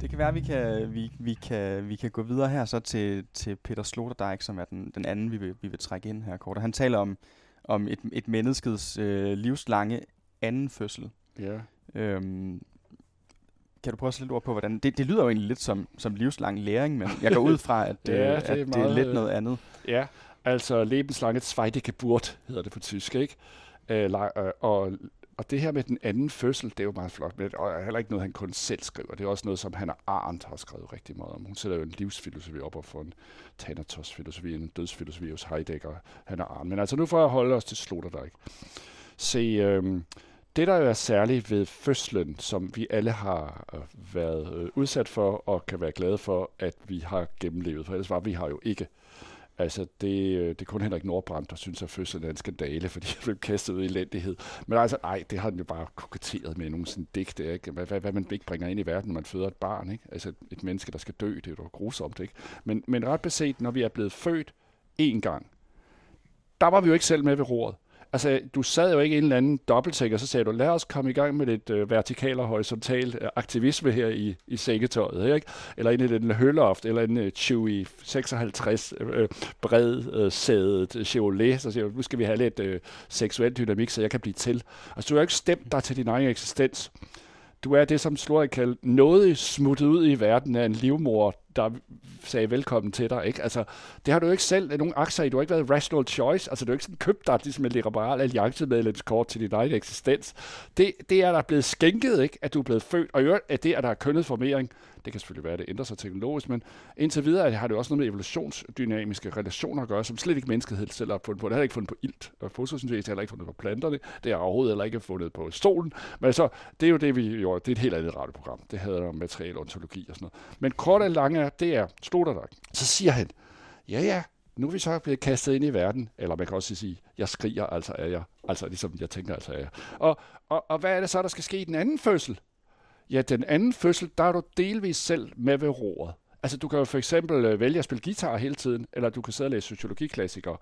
Det kan være, at vi kan, vi, vi kan, vi kan gå videre her så til, til Peter Sloterdijk, som er den, den anden, vi vil, vi vil trække ind her kort. Han taler om, om et, et menneskets øh, livslange anden fødsel. Ja. Øhm, kan du prøve at sætte lidt ord på, hvordan... Det, det lyder jo egentlig lidt som, som livslang læring, men jeg går ud fra, at, Ja, øh, det er at det er meget, lidt øh, noget andet. Ja, altså lebenslange Zweite Geburt hedder det på tysk, ikke? Øh, øh, og, og det her med den anden fødsel, det er jo meget flot, men og er heller ikke noget, han kun selv skriver. Det er også noget, som Hannah Arendt har skrevet rigtig meget om. Hun sætter jo en livsfilosofi op og får en Thanatos-filosofi, en dødsfilosofi hos Heidegger, Hannah Arendt. Men altså nu får jeg holde os til Sloterdijk. Se, øhm, det der jo er særligt ved fødslen, som vi alle har øh, været øh, udsat for og kan være glade for, at vi har gennemlevet, for ellers var vi har jo ikke. Altså, det, øh, det er kun Henrik Nordbrandt, der synes, at fødslen er en skandale, fordi han blev kastet ud i elendighed. Men altså, nej, det har han jo bare koketteret med nogle sådan digte, ikke? Hvad, hvad, hvad, man ikke bringer ind i verden, når man føder et barn, ikke? Altså, et menneske, der skal dø, det er jo grusomt, ikke? Men, men ret beset, når vi er blevet født én gang, der var vi jo ikke selv med ved roret. Altså, du sad jo ikke i en eller anden dobbelttæk, og så sagde du, lad os komme i gang med lidt øh, vertikal og horisontal øh, aktivisme her i, i sækketøjet, ikke? Eller ind i den høloft, eller en øh, Chewy 56 øh, øh, bred øh, sædet øh, Chevrolet, så siger du, nu skal vi have lidt øh, seksuel dynamik, så jeg kan blive til. Altså, du har jo ikke stemt dig til din egen eksistens. Du er det, som Slorik kaldte noget smuttet ud i verden af en livmor, der sagde velkommen til dig. Ikke? Altså, det har du jo ikke selv nogen aktier i. Du har ikke været rational choice. Altså, du har ikke sådan købt dig ligesom et liberal alliancemedlemskort til din egen eksistens. Det, det er der blevet skænket, ikke? at du er blevet født. Og i øvrigt at det, at der er kønnet formering, det kan selvfølgelig være, at det ændrer sig teknologisk, men indtil videre har det også noget med evolutionsdynamiske relationer at gøre, som slet ikke menneskeheden selv har fundet på. Det har ikke fundet på ilt, og fotosyntese har ikke fundet på planterne. Det har overhovedet heller ikke fundet på solen. Men så, det er jo det, vi gjorde. Det er et helt andet radioprogram. Det hedder om materiel ontologi og sådan noget. Men kort og lange er, det er Sloterdijk. Så siger han, ja ja, nu er vi så blevet kastet ind i verden, eller man kan også sige, jeg skriger, altså er jeg. Altså ligesom jeg tænker, altså er jeg. Og, og, og hvad er det så, der skal ske i den anden fødsel? Ja, den anden fødsel, der er du delvis selv med ved roret. Altså, du kan jo for eksempel øh, vælge at spille guitar hele tiden, eller du kan sidde og læse sociologiklassikere.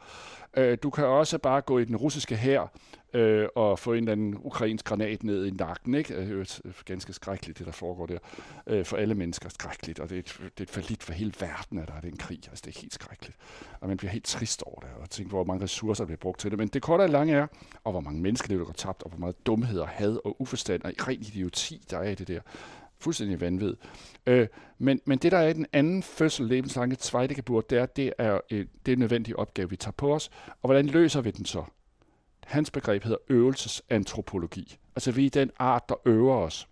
Øh, du kan også bare gå i den russiske hær øh, og få en eller anden ukrainsk granat ned i nakken. Ikke? Øh, det er jo ganske skrækkeligt, det der foregår der. Øh, for alle mennesker skrækkeligt, og det er et, det er et forlit for hele verden, at der er den krig. Altså, det er helt skrækkeligt. Og man bliver helt trist over det, og tænker, hvor mange ressourcer der bliver brugt til det. Men det korte og lange er, og hvor mange mennesker der går tabt, og hvor meget dumhed og had og uforstand og ren idioti, der er i det der fuldstændig vanvid. Øh, men, men det, der er i den anden fødsel, lebenslange Zweidegeburt, det er, det er, øh, det er en nødvendig opgave, vi tager på os. Og hvordan løser vi den så? Hans begreb hedder øvelsesantropologi. Altså vi er den art, der øver os.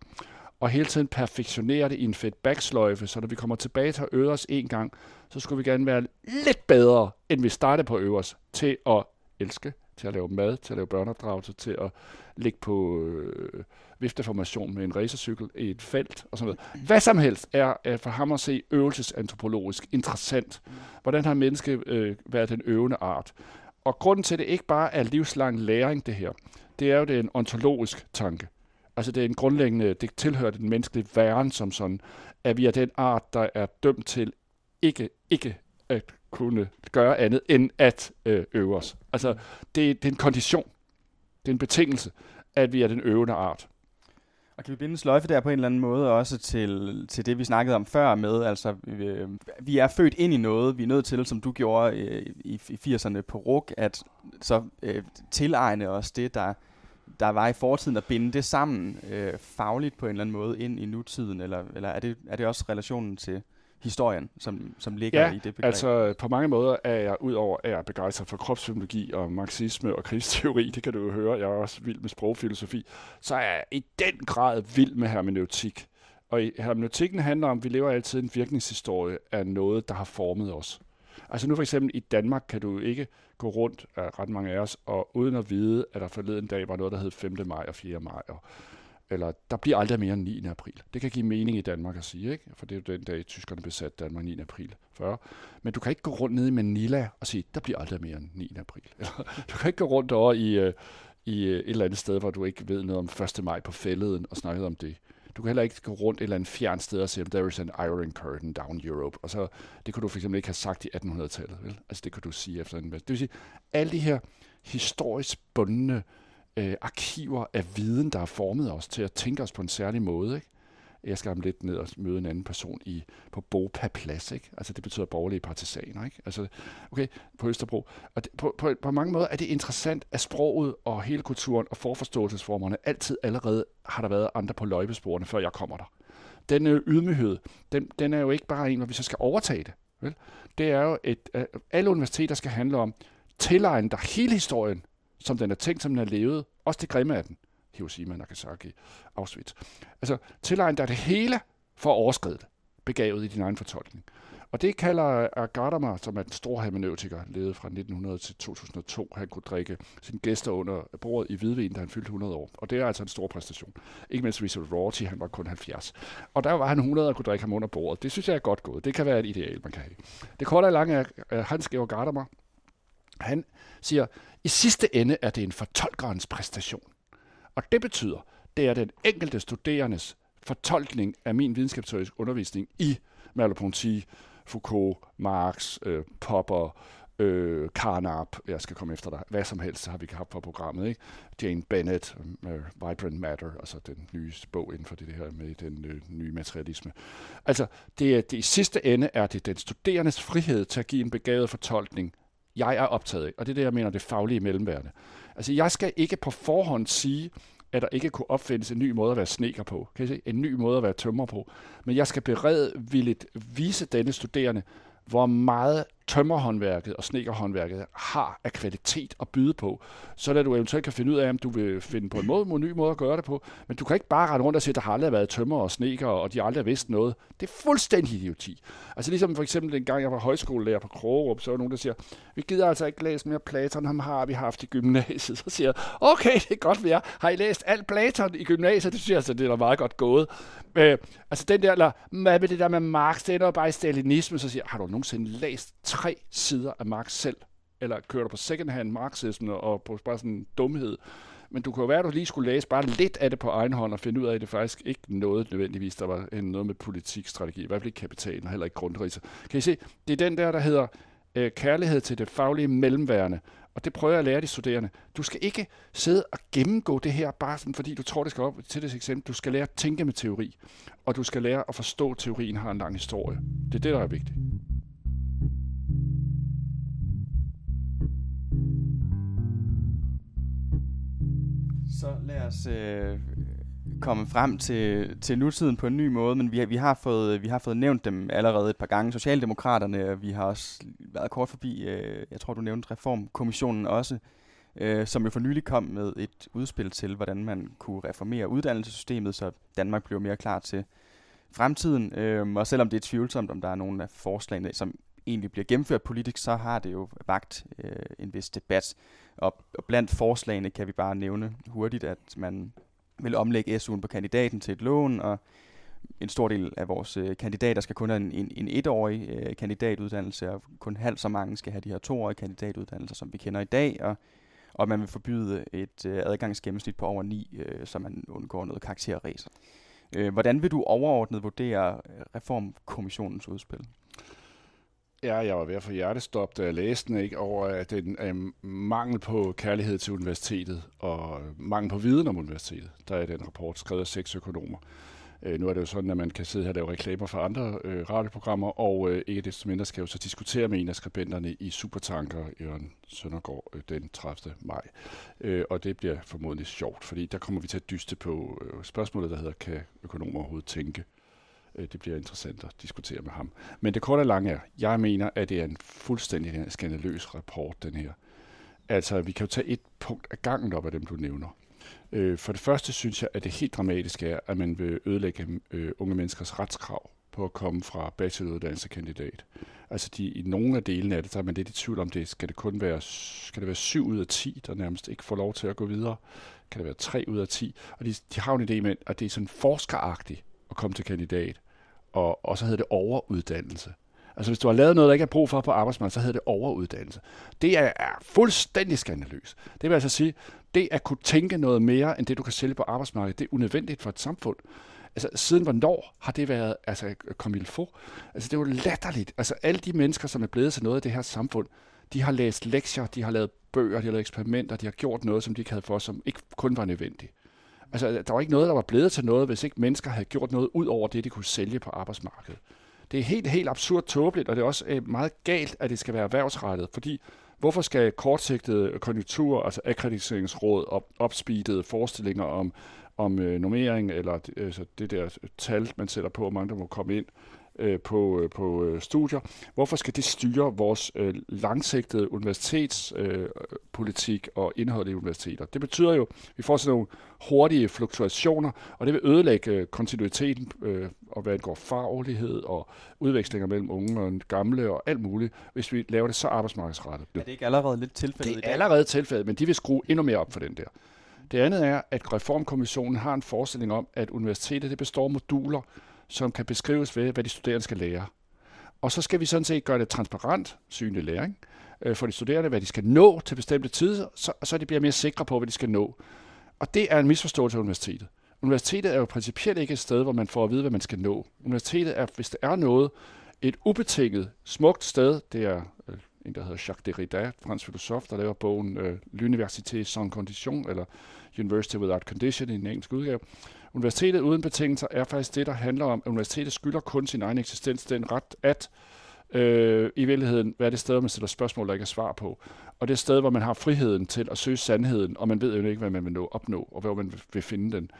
Og hele tiden perfektionerer det i en feedbacksløjfe, så når vi kommer tilbage til at øve os en gang, så skulle vi gerne være lidt bedre, end vi startede på at øve os, til at elske, til at lave mad, til at lave børneopdragelse, til at ligge på øh, vifteformation med en racercykel i et felt og sådan noget. Hvad som helst er, er for ham at se øvelsesantropologisk interessant. Hvordan har mennesket øh, været den øvende art? Og grunden til, at det ikke bare er livslang læring, det her, det er jo, det er en ontologisk tanke. Altså det er en grundlæggende, det tilhører den menneskelige væren som sådan, at vi er den art, der er dømt til ikke, ikke at kunne gøre andet, end at øh, øve os. Altså det, det er en kondition, det er en betingelse, at vi er den øvende art. Og kan vi binde en sløjfe der på en eller anden måde også til, til det, vi snakkede om før med, altså øh, vi er født ind i noget, vi er nødt til, som du gjorde øh, i, i 80'erne på RUK, at så øh, tilegne os det, der, der var i fortiden, at binde det sammen øh, fagligt på en eller anden måde ind i nutiden, eller, eller er, det, er det også relationen til historien, som, som ligger Ja, i det begreb? Altså på mange måder er jeg udover at jeg er begejstret for kropsfysiologi og marxisme og krigsteori, det kan du jo høre, jeg er også vild med sprogfilosofi, så er jeg i den grad vild med hermeneutik. Og hermeneutikken handler om, at vi lever altid en virkningshistorie af noget, der har formet os. Altså nu for eksempel i Danmark kan du ikke gå rundt af ret mange af os, og uden at vide, at der forleden dag var noget, der hed 5. maj og 4. maj, og eller der bliver aldrig mere end 9. april. Det kan give mening i Danmark at sige, ikke? for det er jo den dag, tyskerne besatte Danmark 9. april 40. Men du kan ikke gå rundt nede i Manila og sige, der bliver aldrig mere end 9. april. Eller, du kan ikke gå rundt over i, øh, i øh, et eller andet sted, hvor du ikke ved noget om 1. maj på fælleden og snakke om det. Du kan heller ikke gå rundt et eller andet fjern sted og sige, there is an iron curtain down Europe. Og så, det kunne du fx ikke have sagt i 1800-tallet. Vel? Altså det kunne du sige efter en Det vil sige, alle de her historisk bundne øh, Øh, arkiver af viden, der har formet os til at tænke os på en særlig måde. Ikke? jeg skal om lidt ned og møde en anden person i, på Bopa Plads, ikke? Altså det betyder borgerlige partisaner, ikke? Altså, okay, på Østerbro. Og det, på, på, på mange måder er det interessant, at sproget og hele kulturen og forforståelsesformerne altid allerede har der været andre på løjbesporene, før jeg kommer der. Den øh, ydmyghed, den, den er jo ikke bare en, hvor vi så skal overtage det. Vel? Det er jo, et, uh, alle universiteter skal handle om, tilegne dig hele historien, som den er tænkt, som den er levet, også det grimme af den. Hiroshima, Nagasaki, Auschwitz. Altså, tilegne dig det hele for at overskride det, begavet i din egen fortolkning. Og det kalder Gadamer, som er den store hermeneutiker, levet fra 1900 til 2002. Han kunne drikke sine gæster under bordet i hvidvin, da han fyldte 100 år. Og det er altså en stor præstation. Ikke mindst Richard Rorty, han var kun 70. Og der var han 100 og kunne drikke ham under bordet. Det synes jeg er godt gået. Det kan være et ideal, man kan have. Det korte og lange er, Hans Georg Gadamer, han siger, i sidste ende er det en fortolkerens præstation. Og det betyder, det er den enkelte studerendes fortolkning af min videnskabsteorisk undervisning i Merleau-Ponty, Foucault, Marx, øh, Popper, øh, Carnap, jeg skal komme efter dig, hvad som helst har vi haft på programmet, ikke? Jane Bennett, øh, Vibrant Matter, altså den nye bog inden for det her med den øh, nye materialisme. Altså, det, det i sidste ende er det den studerendes frihed til at give en begavet fortolkning, jeg er optaget af, og det er det, jeg mener, det faglige mellemværende. Altså, jeg skal ikke på forhånd sige, at der ikke kunne opfindes en ny måde at være sneker på. Kan I se? En ny måde at være tømmer på. Men jeg skal beredvilligt vise denne studerende, hvor meget tømmerhåndværket og snekerhåndværket har af kvalitet at byde på, så at du eventuelt kan finde ud af, om du vil finde på en måde, en ny måde at gøre det på. Men du kan ikke bare rende rundt og sige, at der har aldrig været tømmer og sneker, og de aldrig har vidst noget. Det er fuldstændig idioti. Altså ligesom for eksempel den gang, jeg var højskolelærer på Krogerup, så var nogen, der siger, vi gider altså ikke læse mere Platon, ham har vi haft i gymnasiet. Så siger jeg, okay, det er godt, vi er. Har I læst alt Platon i gymnasiet? Det synes jeg altså, det er meget godt gået. Øh, altså den der, eller, hvad med det der med Marx, det er bare i stalinisme, så siger jeg, har du nogensinde læst tre sider af Marx selv? Eller kører du på second-hand marxism og på bare sådan en dumhed? Men du kan jo være, at du lige skulle læse bare lidt af det på egen hånd og finde ud af, at det faktisk ikke noget nødvendigvis, der var øh, noget med politikstrategi, i hvert fald ikke kapitalen og heller ikke grundriser. Kan I se, det er den der, der hedder øh, kærlighed til det faglige mellemværende, og det prøver jeg at lære de studerende. Du skal ikke sidde og gennemgå det her, bare sådan, fordi du tror, det skal op til det eksempel. Du skal lære at tænke med teori, og du skal lære at forstå, at teorien har en lang historie. Det er det, der er vigtigt. Så lad os øh, komme frem til, til nutiden på en ny måde, men vi har, vi, har fået, vi har fået nævnt dem allerede et par gange. Socialdemokraterne, og vi har også været kort forbi, øh, jeg tror du nævnte Reformkommissionen også, øh, som jo for nylig kom med et udspil til, hvordan man kunne reformere uddannelsessystemet, så Danmark bliver mere klar til fremtiden. Øh, og selvom det er tvivlsomt, om der er nogle af forslagene, som egentlig bliver gennemført politisk, så har det jo vagt øh, en vis debat. Og, og blandt forslagene kan vi bare nævne hurtigt, at man vil omlægge SU'en på kandidaten til et lån, og en stor del af vores øh, kandidater skal kun have en, en, en etårig øh, kandidatuddannelse, og kun halvt så mange skal have de her toårige kandidatuddannelser, som vi kender i dag, og, og man vil forbyde et øh, adgangsgennemsnit på over 9, øh, så man undgår noget karakterræser. Øh, hvordan vil du overordnet vurdere øh, Reformkommissionens udspil? Ja, jeg var ved at få hjertestop, da jeg læste den, ikke, over at den er mangel på kærlighed til universitetet og øh, mangel på viden om universitetet. Der er den rapport skrevet af seks økonomer. Øh, nu er det jo sådan, at man kan sidde her og lave reklamer for andre øh, radioprogrammer, og øh, ikke desto mindre skal jeg jo så diskutere med en af skribenterne i Supertanker, Jørgen Søndergaard, øh, den 30. maj. Øh, og det bliver formodentlig sjovt, fordi der kommer vi til at dyste på øh, spørgsmålet, der hedder, kan økonomer overhovedet tænke? Øh, det bliver interessant at diskutere med ham. Men det korte og lange er, jeg mener, at det er en fuldstændig skandaløs rapport, den her. Altså, vi kan jo tage et punkt af gangen op af dem, du nævner. Øh, for det første synes jeg, at det helt dramatiske er, at man vil ødelægge øh, unge menneskers retskrav på at komme fra bacheloruddannelse kandidat. Altså de, i nogle af delene af det, der er man lidt i tvivl om det. Skal det kun være, skal det være 7 ud af 10, der nærmest ikke får lov til at gå videre? Kan det være 3 ud af 10? Og de, de har en idé med, at det er sådan forskeragtigt at komme til kandidat. Og, og så hedder det overuddannelse. Altså hvis du har lavet noget, der ikke er brug for på arbejdsmarkedet, så hedder det overuddannelse. Det er, er fuldstændig skandaløst. Det vil altså sige, det at kunne tænke noget mere, end det du kan sælge på arbejdsmarkedet, det er unødvendigt for et samfund. Altså, siden hvornår har det været, altså, comme få? Altså, det er jo latterligt. Altså, alle de mennesker, som er blevet til noget af det her samfund, de har læst lektier, de har lavet bøger, de har lavet eksperimenter, de har gjort noget, som de ikke havde for, som ikke kun var nødvendigt. Altså, der var ikke noget, der var blevet til noget, hvis ikke mennesker havde gjort noget ud over det, de kunne sælge på arbejdsmarkedet. Det er helt, helt absurd tåbeligt, og det er også øh, meget galt, at det skal være erhvervsrettet, fordi hvorfor skal kortsigtede konjunkturer, altså akkrediteringsråd, og opspeedede forestillinger om, om øh, normering, eller altså det der tal, man sætter på, hvor mange der må komme ind, øh, på, øh, på øh, studier. Hvorfor skal det styre vores øh, langsigtede universitetspolitik øh, og indhold i universiteter? Det betyder jo, at vi får sådan nogle hurtige fluktuationer, og det vil ødelægge øh, kontinuiteten, øh, og hvad angår faglighed og udvekslinger mellem unge og gamle og alt muligt, hvis vi laver det så arbejdsmarkedsrettet. Er det ikke allerede lidt tilfældet Det er allerede tilfældet, men de vil skrue endnu mere op for den der. Det andet er, at Reformkommissionen har en forestilling om, at universitetet det består af moduler, som kan beskrives ved, hvad de studerende skal lære. Og så skal vi sådan set gøre det transparent, synlig læring, øh, for de studerende, hvad de skal nå til bestemte tider, så, så de bliver mere sikre på, hvad de skal nå. Og det er en misforståelse af universitetet. Universitetet er jo principielt ikke et sted, hvor man får at vide, hvad man skal nå. Universitetet er, hvis det er noget, et ubetinget, smukt sted. Det er øh, en, der hedder Jacques Derrida, fransk filosof, der laver bogen øh, L'Université sans condition, eller University Without Condition i en engelsk udgave. Universitetet uden betingelser er faktisk det, der handler om, at universitetet skylder kun sin egen eksistens den ret at øh, i virkeligheden være det sted, man stiller spørgsmål, der ikke er svar på. Og det er sted, hvor man har friheden til at søge sandheden, og man ved jo ikke, hvad man vil nå, opnå, og hvor man vil finde den.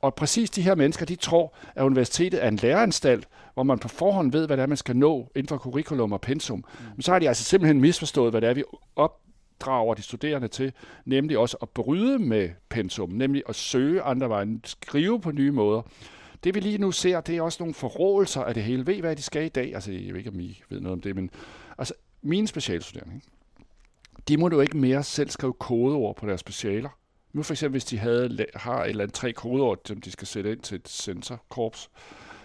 Og præcis de her mennesker, de tror, at universitetet er en læreranstalt, hvor man på forhånd ved, hvad det er, man skal nå inden for curriculum og pensum. Mm. Men så har de altså simpelthen misforstået, hvad det er, vi op, opdrager de studerende til, nemlig også at bryde med pensum, nemlig at søge andre veje, skrive på nye måder. Det vi lige nu ser, det er også nogle forrådelser af det hele. Ved I, hvad de skal i dag? Altså, jeg ved ikke, om I ved noget om det, men altså, mine specialstuderende, ikke? de må jo ikke mere selv skrive kodeord på deres specialer. Nu for eksempel, hvis de havde, har et eller andet tre kodeord, som de skal sætte ind til et sensorkorps,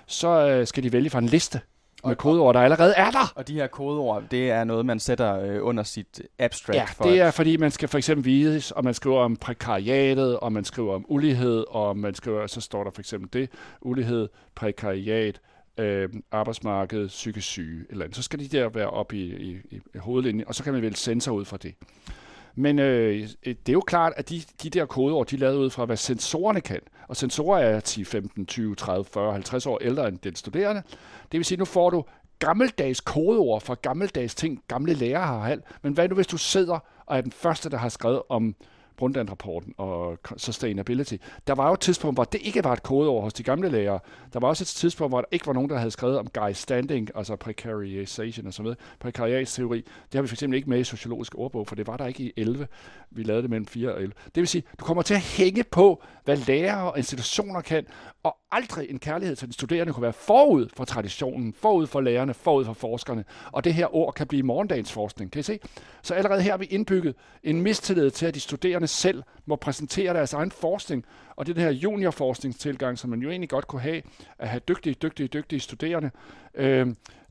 så øh, skal de vælge fra en liste med kodeord, der allerede er der. Og de her kodeord, det er noget, man sætter øh, under sit abstract. Ja, for det er fordi, man skal for eksempel vise, og man skriver om prekariatet, og man skriver om ulighed, og man skriver, så står der for eksempel det, ulighed, prekariat, øh, arbejdsmarked, psykisk syge, eller andet. Så skal de der være oppe i, i, i hovedlinjen, og så kan man vælge sensor ud fra det. Men øh, det er jo klart, at de, de der kodeord, de er lavet ud fra, hvad sensorerne kan. Og sensorer er 10, 15, 20, 30, 40, 50 år ældre end den studerende. Det vil sige, nu får du gammeldags kodeord for gammeldags ting, gamle lærere har alt. Men hvad nu, hvis du sidder og er den første, der har skrevet om Brundtland-rapporten og sustainability. Der var jo et tidspunkt, hvor det ikke var et kodeord hos de gamle lærere. Der var også et tidspunkt, hvor der ikke var nogen, der havde skrevet om guy standing, altså precarization og sådan noget. precariatsteori. det har vi fx ikke med i sociologisk ordbog, for det var der ikke i 11. Vi lavede det mellem 4 og 11. Det vil sige, du kommer til at hænge på, hvad lærere og institutioner kan, og aldrig en kærlighed til den studerende kunne være forud for traditionen, forud for lærerne, forud for forskerne. Og det her ord kan blive morgendagens forskning. Kan I se? Så allerede her har vi indbygget en mistillid til, at de studerende selv må præsentere deres egen forskning. Og det er den her juniorforskningstilgang, som man jo egentlig godt kunne have, at have dygtige, dygtige, dygtige studerende. Øh,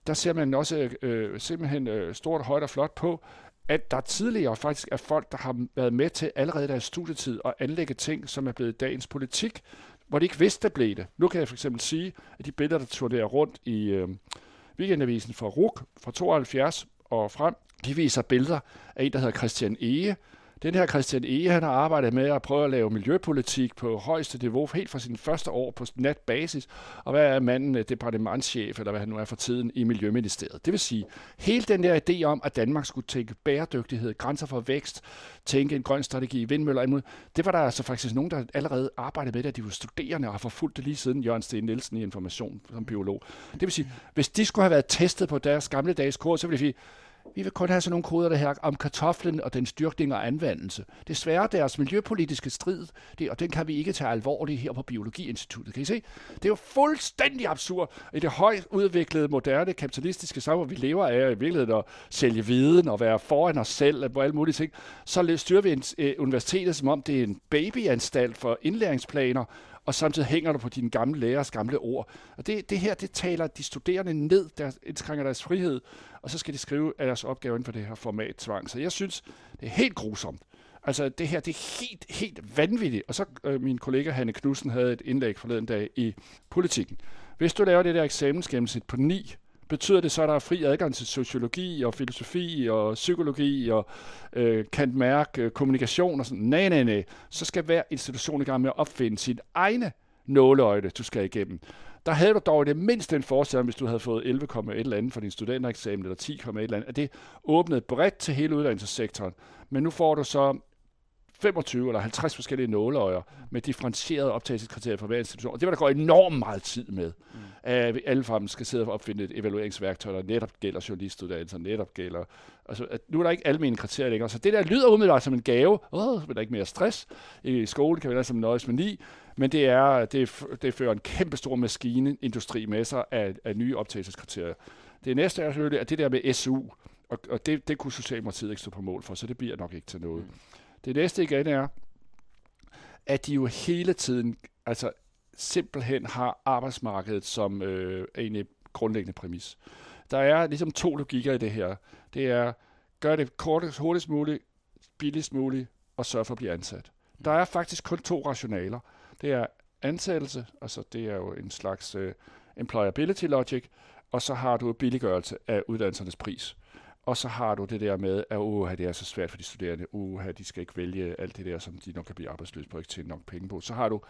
der ser man også øh, simpelthen øh, stort, højt og flot på, at der tidligere faktisk er folk, der har været med til allerede deres studietid at anlægge ting, som er blevet dagens politik, hvor de ikke vidste, der blev det. Nu kan jeg for eksempel sige, at de billeder, der turnerer rundt i øh, weekendavisen fra RUK fra 72 og frem, de viser billeder af en, der hedder Christian Ege, den her Christian E., han har arbejdet med at prøve at lave miljøpolitik på højeste niveau, helt fra sin første år på natbasis. Og hvad er manden, øh, departementschef, eller hvad han nu er for tiden, i Miljøministeriet? Det vil sige, hele den der idé om, at Danmark skulle tænke bæredygtighed, grænser for vækst, tænke en grøn strategi, vindmøller, imod, det var der altså faktisk nogen, der allerede arbejdede med det, at de var studerende og har forfulgt det lige siden Jørgen Sten Nielsen i Information som biolog. Det vil sige, hvis de skulle have været testet på deres gamle dages kurs, så ville de sige, vi vil kun have sådan nogle koder, der her om kartoflen og den styrkning og anvendelse. Desværre deres miljøpolitiske strid, det, og den kan vi ikke tage alvorligt her på Biologiinstituttet. Kan I se? Det er jo fuldstændig absurd. I det højt udviklede, moderne, kapitalistiske samfund, vi lever af i virkeligheden at sælge viden og være foran os selv og alle mulige ting, så styrer vi en, øh, universitetet, som om det er en babyanstalt for indlæringsplaner, og samtidig hænger du på dine gamle lærers gamle ord. Og det, det her, det taler de studerende ned, der indskrænker deres frihed, og så skal de skrive deres opgave inden for det her format tvang. Så jeg synes, det er helt grusomt. Altså, det her, det er helt, helt vanvittigt. Og så øh, min kollega Hanne Knudsen havde et indlæg forleden dag i politikken. Hvis du laver det der eksamensgennemsnit på 9, Betyder det så, at der er fri adgang til sociologi og filosofi og psykologi og øh, Kant mærke øh, kommunikation og sådan? Nej, nej, nej. Så skal hver institution i gang med at opfinde sin egne nåleøjne, du skal igennem. Der havde du dog det mindste en forestilling, hvis du havde fået 11,1 eller andet for din studentereksamen, eller 10,1 eller andet, at det åbnede bredt til hele uddannelsessektoren. Men nu får du så 25 eller 50 forskellige nåleøjer med differentierede optagelseskriterier for hver institution. Og det var der går enormt meget tid med. Mm. At alle sammen skal sidde og opfinde et evalueringsværktøj, der netop gælder journalistuddannelser, netop gælder... Altså, at nu er der ikke almindelige kriterier længere. Så det der lyder umiddelbart som en gave. Åh, så er der ikke mere stress. I skole kan vi altså nøjes med ni. Men det, er, det, det fører en kæmpe stor maskinindustri med sig af, af nye optagelseskriterier. Det næste er selvfølgelig, at det der med SU, og, og det, det kunne Socialdemokratiet ikke stå på mål for, så det bliver nok ikke til noget. Mm. Det næste igen er, at de jo hele tiden, altså simpelthen har arbejdsmarkedet som øh, en grundlæggende præmis. Der er ligesom to logikker i det her. Det er, gør det kortest, hurtigst muligt, billigst muligt, og sørge for at blive ansat. Der er faktisk kun to rationaler. Det er ansættelse, altså det er jo en slags øh, employability logic, og så har du billiggørelse af uddannelsernes pris. Og så har du det der med, at uh, det er så svært for de studerende, uh, de skal ikke vælge alt det der, som de nok kan blive arbejdsløse på, ikke tjene nok penge på. Så har du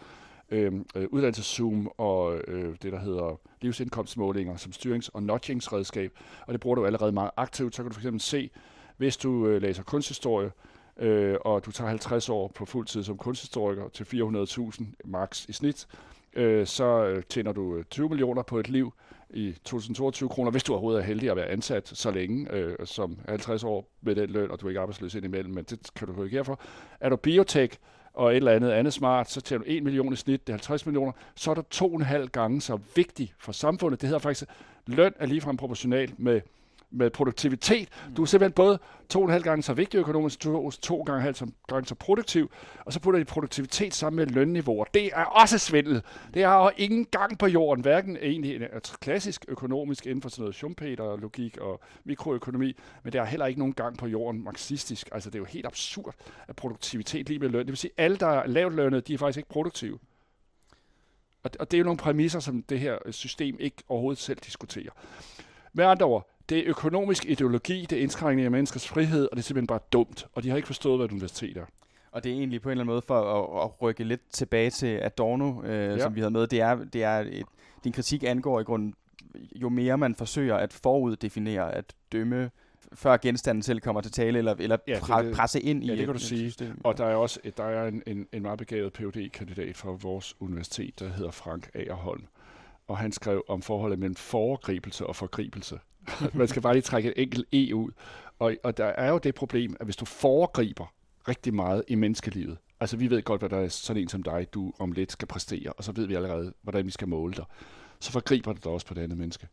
øh, øh, uddannelseszoom og øh, det, der hedder livsindkomstmålinger som styrings- og nudgingsredskab, og det bruger du allerede meget aktivt. Så kan du fx se, hvis du øh, læser kunsthistorie, øh, øh, og du tager 50 år på fuld tid som kunsthistoriker til 400.000 max i snit, øh, så øh, tjener du øh, 20 millioner på et liv i 2022 kroner, hvis du overhovedet er heldig at være ansat så længe øh, som 50 år med den løn, og du er ikke arbejdsløs indimellem, men det kan du korrigere for. Er du biotech og et eller andet andet smart, så tjener du 1 million i snit, det er 50 millioner, så er du to og en halv gange så vigtig for samfundet. Det hedder faktisk, løn er ligefrem proportional med med produktivitet. Du er simpelthen både to og en halv gange så vigtig økonomisk, to, to gange, halv så, gange så produktiv, og så putter de produktivitet sammen med lønniveau. Det er også svindel. Det er jo ingen gang på jorden, hverken egentlig en øh, klassisk økonomisk inden for sådan noget Schumpeter, logik og mikroøkonomi, men det er heller ikke nogen gang på jorden marxistisk. Altså det er jo helt absurd, at produktivitet lige med løn. Det vil sige, at alle, der er lavt lønnet, de er faktisk ikke produktive. Og, og det er jo nogle præmisser, som det her system ikke overhovedet selv diskuterer. Med andre ord, det er økonomisk ideologi, det er indskrænkning af menneskers frihed, og det er simpelthen bare dumt, og de har ikke forstået, hvad et universitet er. Og det er egentlig på en eller anden måde for at, at rykke lidt tilbage til Adorno, øh, ja. som vi havde med. Det er, det er et, din kritik angår i grunden, jo mere man forsøger at foruddefinere, at dømme før genstanden selv kommer til tale, eller, eller ja, pre- det, presse ind ja, i det kan du sige. System. Og der er også der er en, en, en meget begavet phd kandidat fra vores universitet, der hedder Frank Agerholm, og han skrev om forholdet mellem foregribelse og forgribelse. Man skal bare lige trække et enkelt E ud. Og, og der er jo det problem, at hvis du foregriber rigtig meget i menneskelivet, altså vi ved godt, hvad der er sådan en som dig, du om lidt skal præstere, og så ved vi allerede, hvordan vi skal måle dig, så forgriber det dig også på det andet menneske.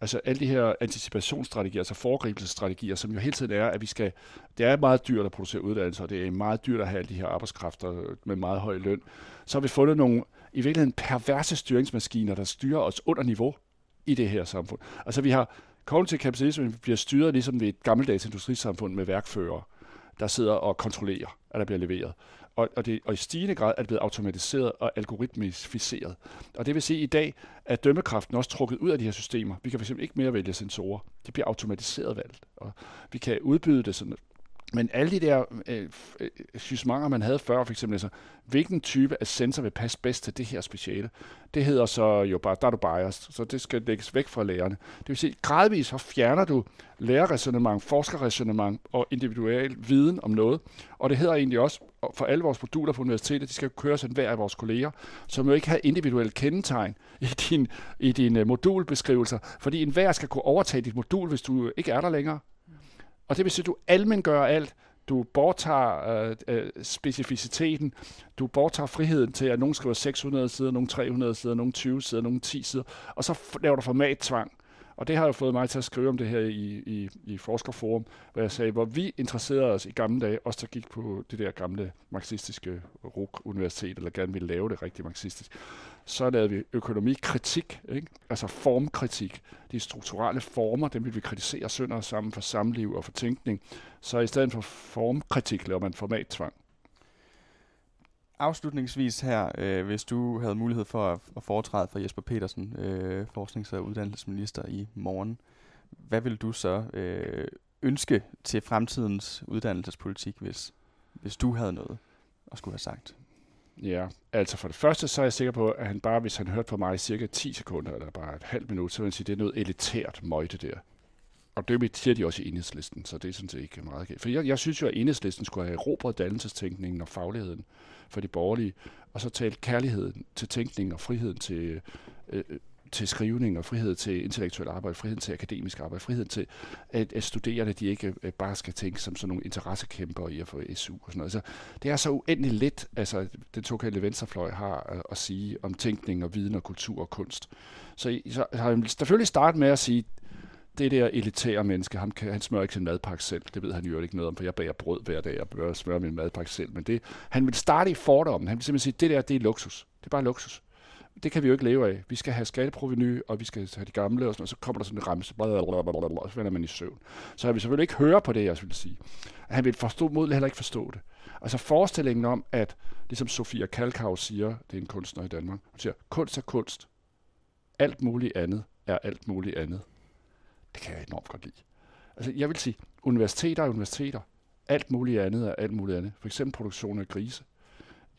Altså alle de her anticipationsstrategier, altså foregribelsesstrategier, som jo hele tiden er, at vi skal, det er meget dyrt at producere uddannelser, og det er meget dyrt at have alle de her arbejdskræfter med meget høj løn. Så har vi fundet nogle i virkeligheden perverse styringsmaskiner, der styrer os under niveau i det her samfund. Altså vi har Kognitiv kapitalisme bliver styret ligesom ved et gammeldags industrisamfund med værkfører, der sidder og kontrollerer, at der bliver leveret. Og, og, det, og i stigende grad er det blevet automatiseret og algoritmificeret. Og det vil sige, at i dag er dømmekraften også trukket ud af de her systemer. Vi kan fx ikke mere vælge sensorer. Det bliver automatiseret valgt. Og vi kan udbyde det sådan, men alle de der øh, øh, sysmanger, man havde før, for eksempel, altså, hvilken type af sensor vil passe bedst til det her speciale, det hedder så jo bare, der er du biased, så det skal lægges væk fra lærerne. Det vil sige, gradvist så fjerner du lærerresonemang, forskerresonemang og individuel viden om noget, og det hedder egentlig også, for alle vores moduler på universitetet, de skal køres af hver af vores kolleger, som jo ikke har individuelle kendetegn i din, i dine øh, modulbeskrivelser, fordi enhver skal kunne overtage dit modul, hvis du ikke er der længere. Og det vil sige, at du almen gør alt. Du borttager øh, øh, specificiteten. Du borttager friheden til, at nogen skriver 600 sider, nogen 300 sider, nogen 20 sider, nogen 10 sider. Og så laver du formattvang. Og det har jo fået mig til at skrive om det her i, i, i Forskerforum, hvor jeg sagde, hvor vi interesserede os i gamle dage, også der gik på det der gamle marxistiske RUK Universitet, eller gerne ville lave det rigtig marxistisk så lavede vi økonomikritik, ikke? altså formkritik. De strukturelle former, dem vil vi kritisere sønder og sammen for samliv og for tænkning. Så i stedet for formkritik laver man formattvang. afslutningsvis her, øh, hvis du havde mulighed for at, at foretræde for Jesper Petersen, øh, forsknings- og uddannelsesminister i morgen, hvad vil du så øh, ønske til fremtidens uddannelsespolitik, hvis, hvis du havde noget at skulle have sagt? Ja, altså for det første, så er jeg sikker på, at han bare, hvis han hørte på mig i cirka 10 sekunder, eller bare et halvt minut, så vil han sige, at det er noget elitært møjte der. Og det siger de også i enhedslisten, så det er sådan set ikke meget galt. For jeg, jeg synes jo, at enhedslisten skulle have erobret dannelsestænkningen og fagligheden for de borgerlige, og så talt kærligheden til tænkningen og friheden til, øh, øh til skrivning og frihed til intellektuel arbejde, frihed til akademisk arbejde, frihed til, at, at studerende de ikke øh, bare skal tænke som sådan nogle interessekæmper i at få SU og sådan noget. Så det er så uendeligt let, altså den såkaldte venstrefløj har at, at sige om tænkning og viden og kultur og kunst. Så, så har jeg selvfølgelig startet med at sige, det der elitære menneske, han, kan, han smører ikke sin madpakke selv. Det ved han jo ikke noget om, for jeg bager brød hver dag, og bør smøre min madpakke selv. Men det, han vil starte i fordommen. Han vil simpelthen sige, det der, det er luksus. Det er bare luksus. Det kan vi jo ikke leve af. Vi skal have skatteproveny, og vi skal have de gamle, og, sådan, og så kommer der sådan en ramse, og så vender man i søvn. Så jeg vil selvfølgelig ikke høre på det, jeg vil sige. Han vil forstå, mod heller ikke forstå det. Altså forestillingen om, at, ligesom Sofia Kalkau siger, det er en kunstner i Danmark, hun siger, kunst er kunst. Alt muligt andet er alt muligt andet. Det kan jeg enormt godt lide. Altså, jeg vil sige, universiteter er universiteter. Alt muligt andet er alt muligt andet. For eksempel produktion af grise,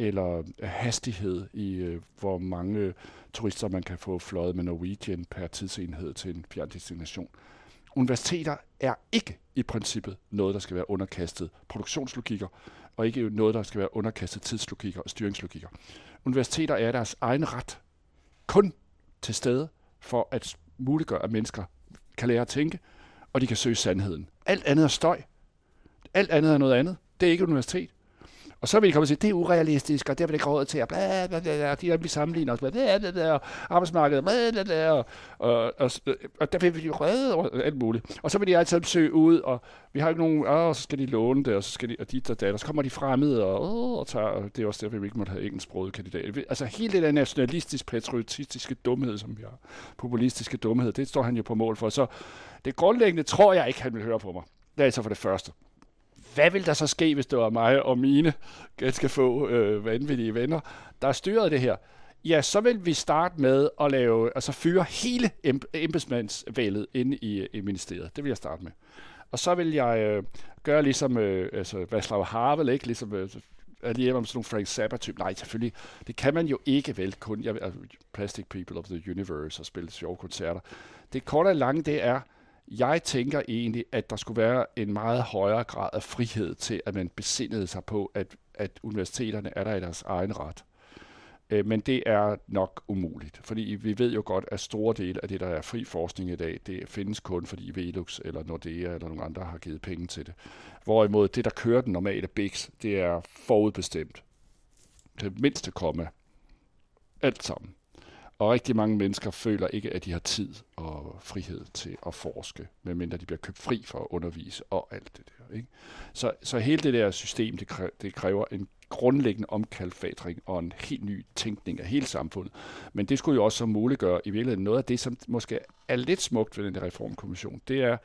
eller hastighed i, øh, hvor mange turister man kan få fløjet med Norwegian per tidsenhed til en fjern destination. Universiteter er ikke i princippet noget, der skal være underkastet produktionslogikker, og ikke noget, der skal være underkastet tidslogikker og styringslogikker. Universiteter er deres egen ret kun til stede for at muliggøre, at mennesker kan lære at tænke, og de kan søge sandheden. Alt andet er støj. Alt andet er noget andet. Det er ikke universitet. Og så vil de komme og sige, det er urealistisk, og det har vi ikke råd til, og bla, bla, bla, de der vi sammenligner os med, bla, bla, bla, arbejdsmarkedet, bla, bla, bla, og, og, og, og der vil vi jo redde og alt muligt. Og så vil de altid søge ud, og vi har ikke nogen, og så skal de låne det, og så skal de, og dit og dat, og så kommer de fremmede, og, og, og, tager, og det er også derfor, vi ikke måtte have engelsksproget kandidat. Altså hele det der nationalistisk, patriotistiske dumhed, som vi har, populistiske dumhed, det står han jo på mål for. Så det grundlæggende tror jeg ikke, han vil høre på mig. Det er altså for det første hvad vil der så ske, hvis det var mig og mine ganske få øh, vanvittige venner, der styrede det her? Ja, så vil vi starte med at lave, altså fyre hele embedsmandsvældet inde i, i ministeriet. Det vil jeg starte med. Og så vil jeg øh, gøre ligesom øh, altså Václav Havel, ikke? Ligesom øh, alligevel om sådan nogle Frank Zappa-type. Nej, selvfølgelig. Det kan man jo ikke vel kun. Jeg, altså, Plastic People of the Universe og spille sjove koncerter. Det korte og lange, det er, jeg tænker egentlig, at der skulle være en meget højere grad af frihed til, at man besindede sig på, at, at universiteterne er der i deres egen ret. Øh, men det er nok umuligt, fordi vi ved jo godt, at store dele af det, der er fri forskning i dag, det findes kun, fordi Velux eller Nordea eller nogle andre har givet penge til det. Hvorimod det, der kører den normale BIX, det er forudbestemt. Det mindste komma. Alt sammen. Og rigtig mange mennesker føler ikke, at de har tid og frihed til at forske, medmindre de bliver købt fri for at undervise og alt det der. Ikke? Så, så hele det der system, det, kræver, det kræver en grundlæggende omkalfatring og en helt ny tænkning af hele samfundet. Men det skulle jo også så muliggøre i virkeligheden noget af det, som måske er lidt smukt ved den der reformkommission. Det er,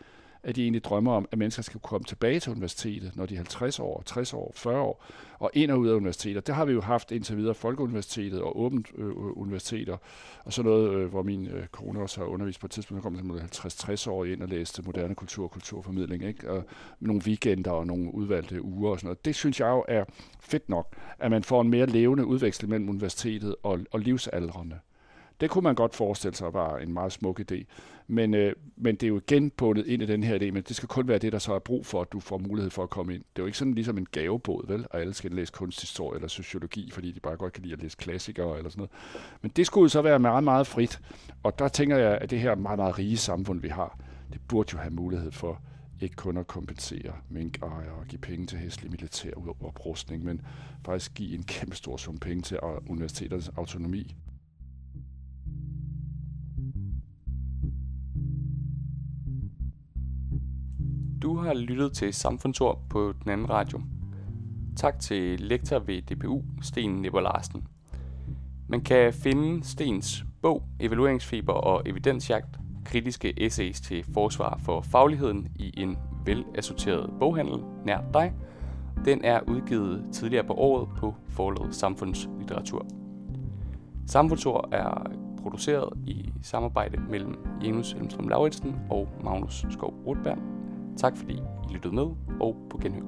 at de egentlig drømmer om, at mennesker skal komme tilbage til universitetet, når de er 50 år, 60 år, 40 år, og ind og ud af universitetet. Det har vi jo haft indtil videre Folkeuniversitetet og Åbent øh, Universiteter, og så noget, øh, hvor min øh, kone også har undervist på et tidspunkt, der kom 50-60 år ind og læste moderne kultur og kulturformidling, ikke? Og nogle weekender og nogle udvalgte uger og sådan noget. Det synes jeg jo er fedt nok, at man får en mere levende udveksling mellem universitetet og, og livsaldrende. Det kunne man godt forestille sig var en meget smuk idé. Men, øh, men det er jo igen bundet ind i den her idé, men det skal kun være det, der så er brug for, at du får mulighed for at komme ind. Det er jo ikke sådan ligesom en gavebåd, vel? Og alle skal læse kunsthistorie eller sociologi, fordi de bare godt kan lide at læse klassikere eller sådan noget. Men det skulle jo så være meget, meget frit. Og der tænker jeg, at det her meget, meget rige samfund, vi har, det burde jo have mulighed for ikke kun at kompensere minkejere og give penge til hæslig militær oprustning, men faktisk give en kæmpe stor sum penge til universiteternes autonomi. Du har lyttet til Samfundsord på den anden radio. Tak til lektor ved DPU, Sten Nipper Larsen. Man kan finde Stens bog Evalueringsfiber og Evidensjagt, kritiske essays til forsvar for fagligheden i en velassorteret boghandel nær dig den er udgivet tidligere på året på forlaget Samfundslitteratur. Samfundsord er produceret i samarbejde mellem Janus Elmstrøm Lauritsen og Magnus Skov Rotberg. Tak fordi I lyttede med, og på genhør.